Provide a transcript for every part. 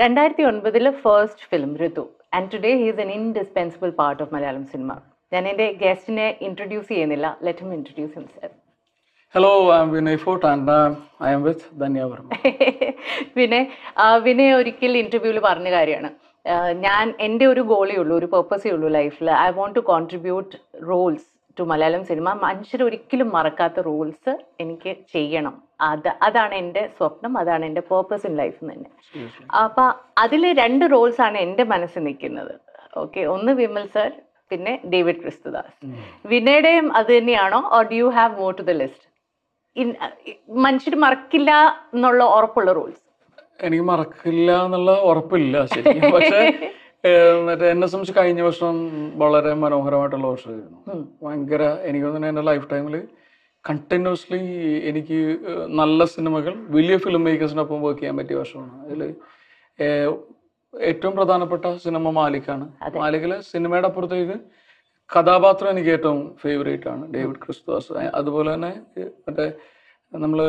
രണ്ടായിരത്തി ഒൻപതിലെ first film Ritu and today he's an indispensable part of Malayalam cinema ഞാൻ എന്റെ ഗസ്റ്റിനെ ഇൻട്രൊഡ്യൂസ് ചെയ്യുന്നില്ല. Let him introduce himself hello I'm Vinay Forrt and I'm with Dhanya Varma പിന്നെ ആ, വിനയ് ഒരിക്കൽ ഇന്റർവ്യൂവിൽ പറഞ്ഞ കാര്യമാണ്. ഞാൻ എന്റെ ഒരു ഗോളേ ഉള്ളൂ ഒരു പർപ്പസേ ഉള്ളൂ ലൈഫിൽ I want to contribute roles to Malayalam cinema മനുഷ്യർ ഒരിക്കലും മറക്കാത്ത റോൾസ് എനിക്ക് ചെയ്യണം. അത് അതാണ് എന്റെ സ്വപ്നം അതാണ് എന്റെ പേർപ്പസ് ഇൻ ലൈഫ് തന്നെ. അപ്പൊ അതിൽ രണ്ട് റോൾസ് ആണ് എന്റെ മനസ്സിൽ നിൽക്കുന്നത്. ഓക്കെ ഒന്ന് വിമൽ സർ പിന്നെ ഡേവിഡ് ക്രിസ്തുദാസ്. വിനയുടെയും അത് തന്നെയാണോ? Or do you have more to the list മനുഷ്യർ മറക്കില്ല എന്നുള്ള ഉറപ്പുള്ള റോൾസ് എനിക്ക് മറക്കില്ല എന്നുള്ള ഉറപ്പില്ല ശരിക്കും. പക്ഷേ മറ്റേ എന്നെ സംബന്ധിച്ച് കഴിഞ്ഞ വർഷം വളരെ മനോഹരമായിട്ടുള്ള വർഷമായിരുന്നു. ഭയങ്കര എനിക്ക് തോന്നുന്നു എന്റെ ലൈഫ് ടൈമിൽ കണ്ടിന്യൂസ്ലി എനിക്ക് നല്ല സിനിമകൾ വലിയ ഫിലിം മേക്കേഴ്സിനൊപ്പം വർക്ക് ചെയ്യാൻ പറ്റിയ വർഷമാണ്. അതിൽ ഏറ്റവും പ്രധാനപ്പെട്ട സിനിമ മാലിക്കാണ്. മാലിക്കിലെ സിനിമയുടെ അപ്പുറത്തേക്ക് കഥാപാത്രം എനിക്ക് ഏറ്റവും ഫേവറേറ്റ് ആണ്. ഡേവിഡ് ക്രിസ്തുദാസ്. അതുപോലെ തന്നെ മറ്റേ നമ്മൾ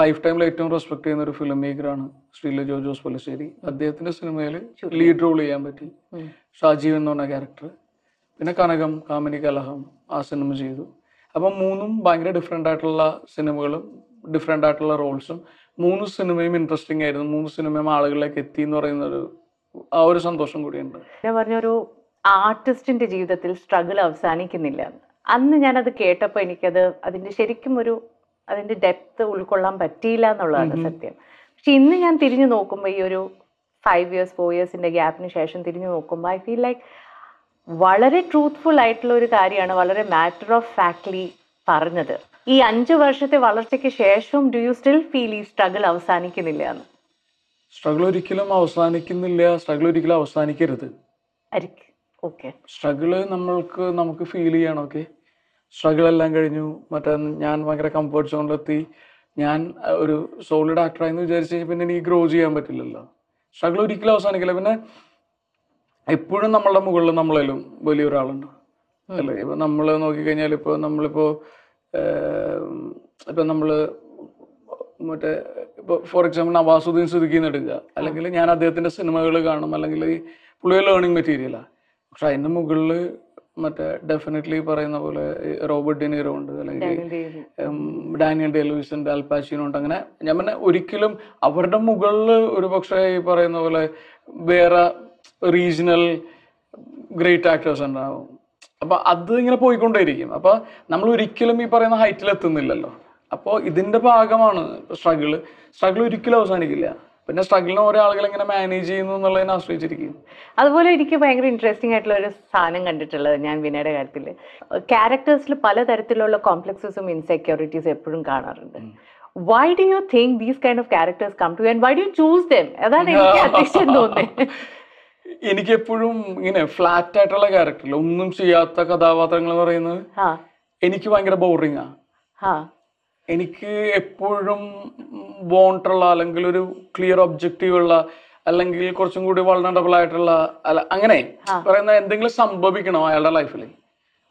ലൈഫ് ടൈമിൽ ഏറ്റവും റെസ്പെക്ട് ചെയ്യുന്ന ഒരു ഫിലിം മേക്കറാണ് ശ്രീല ജോ ജോസ് പൊലശ്ശേരി. അദ്ദേഹത്തിന്റെ സിനിമയിൽ ലീഡ് റോൾ ചെയ്യാൻ പറ്റി. ഷാജീവ് എന്ന് പറഞ്ഞ ക്യാരക്ടർ പിന്നെ കനകം കാമിനി കലഹം ആ സിനിമ ചെയ്തു. അപ്പം മൂന്നും ഭയങ്കര ഡിഫറെന്റ് ആയിട്ടുള്ള സിനിമകളും ഡിഫറെന്റ് ആയിട്ടുള്ള റോൾസും മൂന്ന് സിനിമയും ഇൻട്രസ്റ്റിംഗ് ആയിരുന്നു. മൂന്ന് സിനിമയും ആളുകളിലേക്ക് എത്തി എന്ന് പറയുന്ന ഒരു ആ ഒരു സന്തോഷം കൂടിയുണ്ട്. ഞാൻ പറഞ്ഞൊരു ആർട്ടിസ്റ്റിന്റെ ജീവിതത്തിൽ സ്ട്രഗിൾ അവസാനിക്കുന്നില്ല. അന്ന് ഞാനത് കേട്ടപ്പോൾ എനിക്കത് അതിന്റെ ശരിക്കും ഒരു അതിന്റെ ഡെപ്ത് ഉൾക്കൊള്ളാൻ പറ്റിയില്ല എന്നുള്ളതാണ് സത്യം. പക്ഷെ ഇന്ന് ഞാൻ തിരിഞ്ഞു നോക്കുമ്പോൾ ഈ ഒരു ഫൈവ് ഇയേഴ്സ് ഫോർ ഇയേഴ്സിന്റെ ഗ്യാപ്പിന് ശേഷം തിരിഞ്ഞു നോക്കുമ്പോൾ ഐ ഫീൽ ലൈക്ക് വളരെ ട്രൂത്ത്ഫുൾ ആയിട്ടുള്ള ഒരു കാര്യമാണ് വളരെ മാറ്റർ ഓഫ് ഫാക്ട്ലി പറഞ്ഞത്. ഈ അഞ്ച് വർഷത്തെ വളർച്ചയ്ക്ക് ശേഷവും ഡു യു സ്റ്റിൽ ഫീൽ ഈ സ്ട്രഗിൾ അവസാനിക്കുന്നില്ല എന്ന്? സ്ട്രഗിൾ ഒരിക്കലും അവസാനിക്കുന്നില്ല. സ്ട്രഗിൾ ഒരിക്കലും അവസാനിക്കരുത്. സ്ട്രഗിൾ നമ്മൾക്ക് നമുക്ക് ഫീൽ ചെയ്യണം ഓക്കെ സ്ട്രഗിൾ എല്ലാം കഴിഞ്ഞു. മറ്റേ ഞാൻ ഭയങ്കര കംഫർട്ട് സോണിലെത്തി ഞാൻ ഒരു സോളിഡ് ആക്ടറായി എന്ന് വിചാരിച്ചു കഴിഞ്ഞാൽ പിന്നെ എനിക്ക് ഗ്രോ ചെയ്യാൻ പറ്റില്ലല്ലോ. സ്ട്രഗിൾ ഒരിക്കലും അവസാനിക്കില്ല. പിന്നെ എപ്പോഴും നമ്മളുടെ മുകളിൽ വലിയ വലിയൊരാളുണ്ട്. അല്ലേ? ഇപ്പൊ നമ്മൾ നോക്കിക്കഴിഞ്ഞാൽ ഇപ്പോൾ നമ്മളിപ്പോ ഇപ്പം നമ്മൾ മറ്റേ ഇപ്പോൾ ഫോർ എക്സാമ്പിൾ നവാസുദ്ദീൻ സിദ്ദിഖി എടുക്കുക. അല്ലെങ്കിൽ ഞാൻ അദ്ദേഹത്തിന്റെ സിനിമകൾ കാണും. അല്ലെങ്കിൽ ഈ പുള്ളിയെ ലേണിംഗ് മെറ്റീരിയലാണ് പക്ഷെ അതിന്റെ മുകളിൽ മറ്റേ ഡെഫിനറ്റ്ലി പറയുന്ന പോലെ റോബർട്ട് ഡിനീറോ ഉണ്ട്. അല്ലെങ്കിൽ ഡാനിയൽ ഡെലൂസ് ഉണ്ട് അൽപാച്ചിനോ ഉണ്ട്. അങ്ങനെ ഞാൻ പിന്നെ ഒരിക്കലും അവരുടെ മുകളിൽ ഒരു പക്ഷേ ഈ പറയുന്ന പോലെ വേറെ റീജിയണൽ ഗ്രേറ്റ് ആക്ടേഴ്സ് ഉണ്ടാവും. അപ്പോൾ അത് ഇങ്ങനെ പോയിക്കൊണ്ടേയിരിക്കും. അപ്പോൾ നമ്മൾ ഒരിക്കലും ഈ പറയുന്ന ഹൈറ്റിൽ എത്തുന്നില്ലല്ലോ. അപ്പോൾ ഇതിന്റെ ഭാഗമാണ് സ്ട്രഗിൾ സ്ട്രഗിൾ ഒരിക്കലും അവസാനിക്കില്ല. പിന്നെ സ്ട്രഗിളിന് ഓരോ ആളുകൾ എങ്ങനെ മാനേജ് ചെയ്യുന്നു എന്നുള്ളതിനെ ആശ്രയിച്ചിരിക്കും. അതുപോലെ എനിക്ക് ഭയങ്കര ഇൻട്രസ്റ്റിംഗ് ആയിട്ടുള്ള ഒരു സാധനം കണ്ടിട്ടുള്ളത് ഞാൻ വിനയുടെ കാര്യത്തിൽ ക്യാരക്ടേഴ്സിൽ പലതരത്തിലുള്ള കോംപ്ലക്സസും ഇൻസെക്യൂരിറ്റീസ് എപ്പോഴും കാണാറുണ്ട്. Why do you think these kind of characters come to and why do you choose them അതാണ് എനിക്ക് അതിശയം തോന്നുന്നത് എനിക്ക് എപ്പോഴും ഇങ്ങനെ ഫ്ലാറ്റ് ആയിട്ടുള്ള ക്യാരക്ടറിൽ ഒന്നും ചെയ്യാത്ത കഥാപാത്രങ്ങൾ എന്ന് പറയുന്നത് എനിക്ക് ഭയങ്കര ബോറിംഗ് ആ. ആ എനിക്ക് എപ്പോഴും ബോണ്ടുള്ള അല്ലെങ്കിൽ ഒരു ക്ലിയർ ഒബ്ജക്റ്റീവ് ഉള്ള അല്ലെങ്കിൽ കുറച്ചും കൂടി വളണ്ടബിൾ ആയിട്ടുള്ള അല്ല അങ്ങനെ പറയുന്ന എന്തെങ്കിലും സംഭവിക്കണം അയാളുടെ ലൈഫിൽ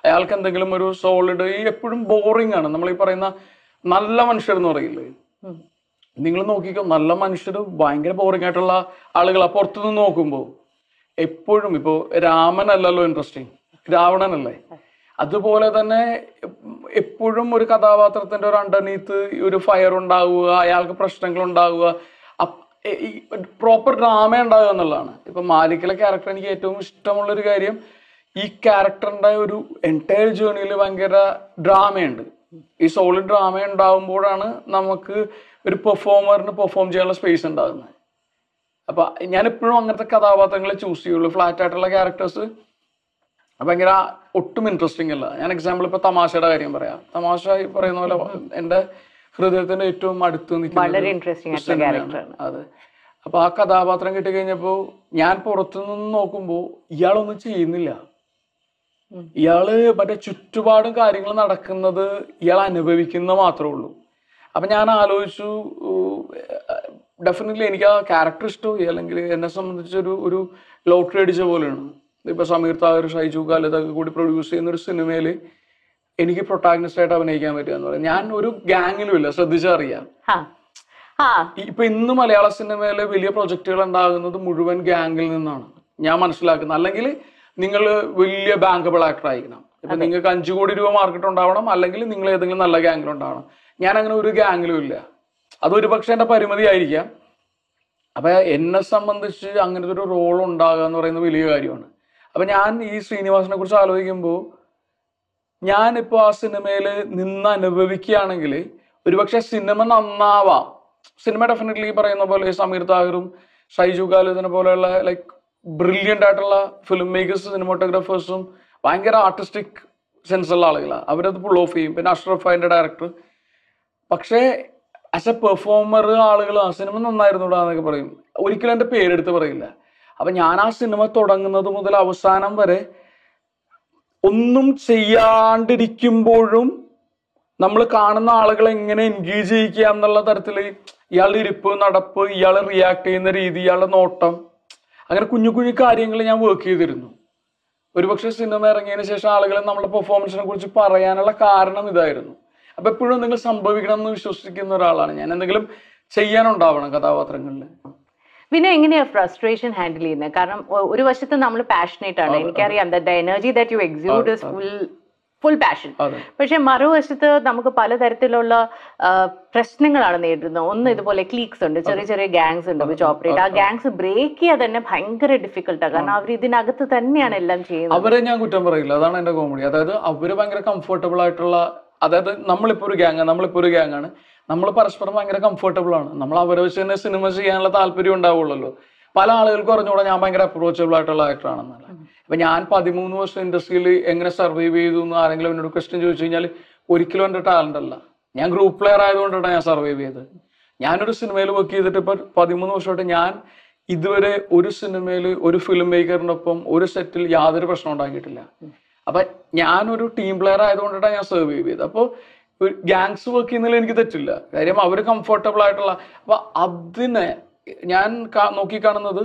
അയാൾക്ക് എന്തെങ്കിലും ഒരു സോളിഡ് ഈ എപ്പോഴും ബോറിംഗ് ആണ്. നമ്മൾ ഈ പറയുന്ന നല്ല മനുഷ്യർ എന്ന് പറയില്ലേ? നിങ്ങൾ നോക്കിക്കോ നല്ല മനുഷ്യർ ഭയങ്കര ബോറിംഗ് ആയിട്ടുള്ള ആളുകളാണ് പുറത്തുനിന്ന് നോക്കുമ്പോൾ എപ്പോഴും ഇപ്പോൾ രാമനല്ലല്ലോ ഇൻട്രസ്റ്റിംഗ് രാവണനല്ലേ? അതുപോലെ തന്നെ എപ്പോഴും ഒരു കഥാപാത്രത്തിന്റെ ഒരു അണ്ടർനീത്ത് ഒരു ഫയർ ഉണ്ടാവുക അയാൾക്ക് പ്രശ്നങ്ങൾ ഉണ്ടാവുക. പ്രോപ്പർ ഡ്രാമ ഉണ്ടാവുക എന്നുള്ളതാണ്. ഇപ്പൊ മാലിക്കിലെ ക്യാരക്ടർ എനിക്ക് ഏറ്റവും ഇഷ്ടമുള്ള ഒരു കാര്യം ഈ ക്യാരക്ടറിന്റെ ഒരു എന്റയർ ജേണിയിൽ ഭയങ്കര ഡ്രാമയുണ്ട് ഈ സോളിഡ് ഡ്രാമ ഉണ്ടാവുമ്പോഴാണ് നമുക്ക് ഒരു പെർഫോമറിന് പെർഫോം ചെയ്യാനുള്ള സ്പേസ് ഉണ്ടാകുന്നത് അപ്പൊ ഞാൻ എപ്പോഴും അങ്ങനത്തെ കഥാപാത്രങ്ങളെ ചൂസ് ചെയ്യുള്ളൂ. ഫ്ലാറ്റ് ആയിട്ടുള്ള ക്യാരക്ടേഴ്സ് ഭയങ്കര ഒട്ടും ഇൻട്രസ്റ്റിംഗ് അല്ല. ഞാൻ എക്സാമ്പിൾ ഇപ്പൊ തമാശയുടെ കാര്യം പറയാം. തമാശ ഈ പറയുന്ന പോലെ എന്റെ ഹൃദയത്തിന്റെ ഏറ്റവും അടുത്ത് നിൽക്കുന്ന അതെ. അപ്പൊ ആ കഥാപാത്രം കിട്ടി കഴിഞ്ഞപ്പോ ഞാൻ പുറത്തുനിന്ന് നോക്കുമ്പോൾ നോക്കുമ്പോ ഇയാളൊന്നും ചെയ്യുന്നില്ല. ഇയാൾ മറ്റേ ചുറ്റുപാടും കാര്യങ്ങൾ നടക്കുന്നത് ഇയാൾ അനുഭവിക്കുന്ന മാത്രമേ ഉള്ളൂ. അപ്പൊ ഞാൻ ആലോചിച്ചു ഡെഫിനറ്റ്ലി എനിക്ക് ആ ക്യാരക്ടർ ഇഷ്ടമായി. അല്ലെങ്കിൽ എന്നെ സംബന്ധിച്ചൊരു ഒരു ലോട്ടറി അടിച്ച പോലെയാണ്. ഇപ്പൊ സമീർ താഹർ ഷൈജു ഇതൊക്കെ കൂടി പ്രൊഡ്യൂസ് ചെയ്യുന്ന ഒരു സിനിമയിൽ എനിക്ക് പ്രൊട്ടാഗനിസ്റ്റ് ആയിട്ട് അഭിനയിക്കാൻ പറ്റുക എന്ന് പറയുന്നത് ഞാൻ ഒരു ഗാങ്ങിലും ഇല്ല ശ്രദ്ധിച്ചറിയാം ഇപ്പൊ ഇന്ന് മലയാള സിനിമയിലെ വലിയ പ്രൊജക്ടുകൾ ഉണ്ടാകുന്നത് മുഴുവൻ ഗാംഗിൽ നിന്നാണ്. ഞാൻ മനസ്സിലാക്കുന്നത്. അല്ലെങ്കിൽ നിങ്ങൾ വലിയ ബാങ്കബിൾ ആക്ടർ ആയിരിക്കണം. ഇപ്പൊ നിങ്ങൾക്ക് അഞ്ചു കോടി രൂപ മാർക്കറ്റ് ഉണ്ടാവണം. അല്ലെങ്കിൽ നിങ്ങൾ ഏതെങ്കിലും നല്ല ഗാംഗിൽ ഉണ്ടാവണം. ഞാൻ അങ്ങനെ ഒരു ഗാംഗിലും ഇല്ല. അതൊരു പക്ഷേ എന്റെ പരിമിതി ആയിരിക്കാം അപ്പൊ എന്നെ സംബന്ധിച്ച് അങ്ങനത്തെ ഒരു റോൾ ഉണ്ടാകുക എന്ന് പറയുന്നത് വലിയ കാര്യമാണ്. അപ്പൊ ഞാൻ ഈ ശ്രീനിവാസനെ കുറിച്ച് ആലോചിക്കുമ്പോൾ ഞാനിപ്പോൾ ആ സിനിമയിൽ നിന്ന് അനുഭവിക്കുകയാണെങ്കിൽ ഒരുപക്ഷെ സിനിമ നന്നാവാം. സിനിമ ഡെഫിനറ്റ്ലി പറയുന്ന പോലെ സമീർ താഹിറും ഷൈജു ഖാലിദിനെ പോലെയുള്ള ലൈക്ക് ബ്രില്യന്റ് ആയിട്ടുള്ള ഫിലിം മേക്കേഴ്സ് സിനിമോട്ടോഗ്രാഫേഴ്സും ഭയങ്കര ആർട്ടിസ്റ്റിക് സെൻസുള്ള ആളുകളാണ് അവരത് പുൾ ഓഫ് ചെയ്യും. പിന്നെ അഷ്റഫ് അതിന്റെ ഡയറക്ടർ പക്ഷേ ആസ് എ പെർഫോമർ ആളുകൾ ആ സിനിമ നന്നായിരുന്നുടാ എന്നൊക്കെ പറയും. ഒരിക്കലും എന്റെ പേരെടുത്ത് പറയില്ല. അപ്പം ഞാൻ ആ സിനിമ തുടങ്ങുന്നത് മുതൽ അവസാനം വരെ ഒന്നും ചെയ്യാണ്ടിരിക്കുമ്പോഴും നമ്മൾ കാണുന്ന ആളുകളെ എങ്ങനെ എൻഗേജ് ചെയ്യിക്കുക എന്നുള്ള തരത്തിൽ ഇയാളുടെ ഇരിപ്പ് നടപ്പ് ഇയാൾ റിയാക്ട് ചെയ്യുന്ന രീതി ഇയാളുടെ നോട്ടം അങ്ങനെ കുഞ്ഞു കുഞ്ഞു കാര്യങ്ങൾ ഞാൻ വർക്ക് ചെയ്തിരുന്നു. ഒരുപക്ഷെ സിനിമ ഇറങ്ങിയതിന് ശേഷം ആളുകളെ നമ്മുടെ പെർഫോമൻസിനെ കുറിച്ച് പറയാനുള്ള കാരണം ഇതായിരുന്നു. അപ്പൊ എപ്പോഴും നിങ്ങൾ സംഭവിക്കണം എന്ന് വിശ്വസിക്കുന്ന ഒരാളാണ് ഞാൻ. എന്തെങ്കിലും ചെയ്യാനുണ്ടാവണം കഥാപാത്രങ്ങളിൽ. പിന്നെ എങ്ങനെയാണ് ഫ്രസ്ട്രേഷൻ ഹാൻഡിൽ ചെയ്യുന്നത്? കാരണം ഒരു വശത്ത് നമ്മൾ പാഷനേറ്റ് ആണ്. എനിക്കറിയാം the energy that you execute is full full passion പക്ഷെ മറുവശത്ത് നമുക്ക് പലതരത്തിലുള്ള പ്രശ്നങ്ങളാണ് നേരിടുന്നത്. ഒന്ന് ഇതുപോലെ ക്ലീക്സ് ഉണ്ട്. ചെറിയ ചെറിയ ഗാങ്സ് ഉണ്ട്. വിച്ച് ഓപ്പറേറ്റ് ആ ഗാങ്സ് ബ്രേക്ക് ചെയ്യാൻ തന്നെ ഭയങ്കര ഡിഫിക്കൽട്ടാണ് കാരണം അവർ ഇതിനകത്ത് തന്നെയാണ് എല്ലാം ചെയ്യുന്നത്. അവരെ ഞാൻ കുറ്റം പറയില്ല. അതാണ് എന്റെ കോമഡി അതായത് അവർ ഭയങ്കര കംഫർട്ടബിൾ ആയിട്ടുള്ള അതായത് നമ്മളിപ്പോ ഒരു ഗ്യാങ് നമ്മളിപ്പോ ഒരു ഗ്യാങ് ആണ്. നമ്മൾ പരസ്പരം ഭയങ്കര കംഫർട്ടബിൾ ആണ്. നമ്മൾ അവരെ വെച്ച് തന്നെ സിനിമ ചെയ്യാനുള്ള താല്പര്യം ഉണ്ടാവുള്ളല്ലോ പല ആളുകൾക്കും അറിഞ്ഞൂടാ ഞാൻ ഭയങ്കര അപ്രോച്ചബിൾ ആയിട്ടുള്ള ആക്ടർ ആണെന്നല്ല ഇപ്പൊ ഞാൻ പതിമൂന്ന് വർഷം ഇൻഡസ്ട്രിയിൽ എങ്ങനെ സർവൈവ് ചെയ്തു എന്ന് ആരെങ്കിലും എന്നോട് ക്വസ്റ്റ്യൻ ചോദിച്ചു കഴിഞ്ഞാൽ ഒരിക്കലും എന്റെ ടാലന്റ് അല്ല. ഞാൻ ഗ്രൂപ്പ് പ്ലെയർ ആയതുകൊണ്ടാണ് ഞാൻ സർവൈവ് ചെയ്തത്. ഞാനൊരു സിനിമയിൽ വർക്ക് ചെയ്തിട്ട് ഇപ്പൊ പതിമൂന്ന് വർഷമായിട്ട് ഞാൻ ഇതുവരെ ഒരു സിനിമയിൽ ഒരു ഫിലിം മേക്കറിനൊപ്പം ഒരു സെറ്റിൽ യാതൊരു പ്രശ്നം ഉണ്ടാക്കിയിട്ടില്ല. അപ്പൊ ഞാനൊരു ടീം പ്ലെയർ ആയതുകൊണ്ടാണ് ഞാൻ സെർവ് ചെയ്തത്. അപ്പോൾ ഗാങ്സ് വർക്ക് ചെയ്യുന്നതിൽ എനിക്ക് തെറ്റില്ല. കാര്യം അവർ കംഫർട്ടബിൾ ആയിട്ടുള്ള അപ്പൊ അതിനെ ഞാൻ നോക്കിക്കാണുന്നത്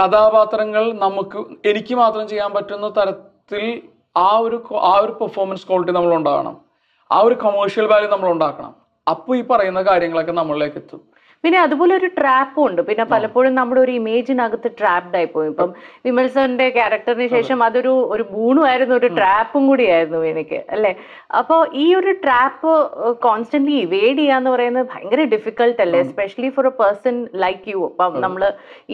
കഥാപാത്രങ്ങൾ നമുക്ക് എനിക്ക് മാത്രം ചെയ്യാൻ പറ്റുന്ന തരത്തിൽ ആ ഒരു ആ ഒരു പെർഫോമൻസ് ക്വാളിറ്റി നമ്മൾ ഉണ്ടാകണം. ആ ഒരു കൊമേഴ്ഷ്യൽ വാല്യൂ നമ്മൾ ഉണ്ടാക്കണം. അപ്പോൾ ഈ പറയുന്ന കാര്യങ്ങളൊക്കെ നമ്മളിലേക്ക് എത്തും. പിന്നെ അതുപോലെ ഒരു ട്രാപ്പും ഉണ്ട്. പിന്നെ പലപ്പോഴും നമ്മുടെ ഒരു ഇമേജിനകത്ത് ട്രാപ്ഡ് ആയി പോയി ഇപ്പം വിമൽ സാറിന്റെ ക്യാരക്ടറിന് ശേഷം അതൊരു ഒരു ബൂണുമായിരുന്നു ഒരു ട്രാപ്പും കൂടിയായിരുന്നു എനിക്ക് അല്ലെ? അപ്പോൾ ഈ ഒരു ട്രാപ്പ് കോൺസ്റ്റന്റ്ലി ഇവേഡ് ചെയ്യാന്ന് പറയുന്നത് ഭയങ്കര ഡിഫിക്കൽട്ട് അല്ലേ? Especially for a person like you അപ്പം നമ്മൾ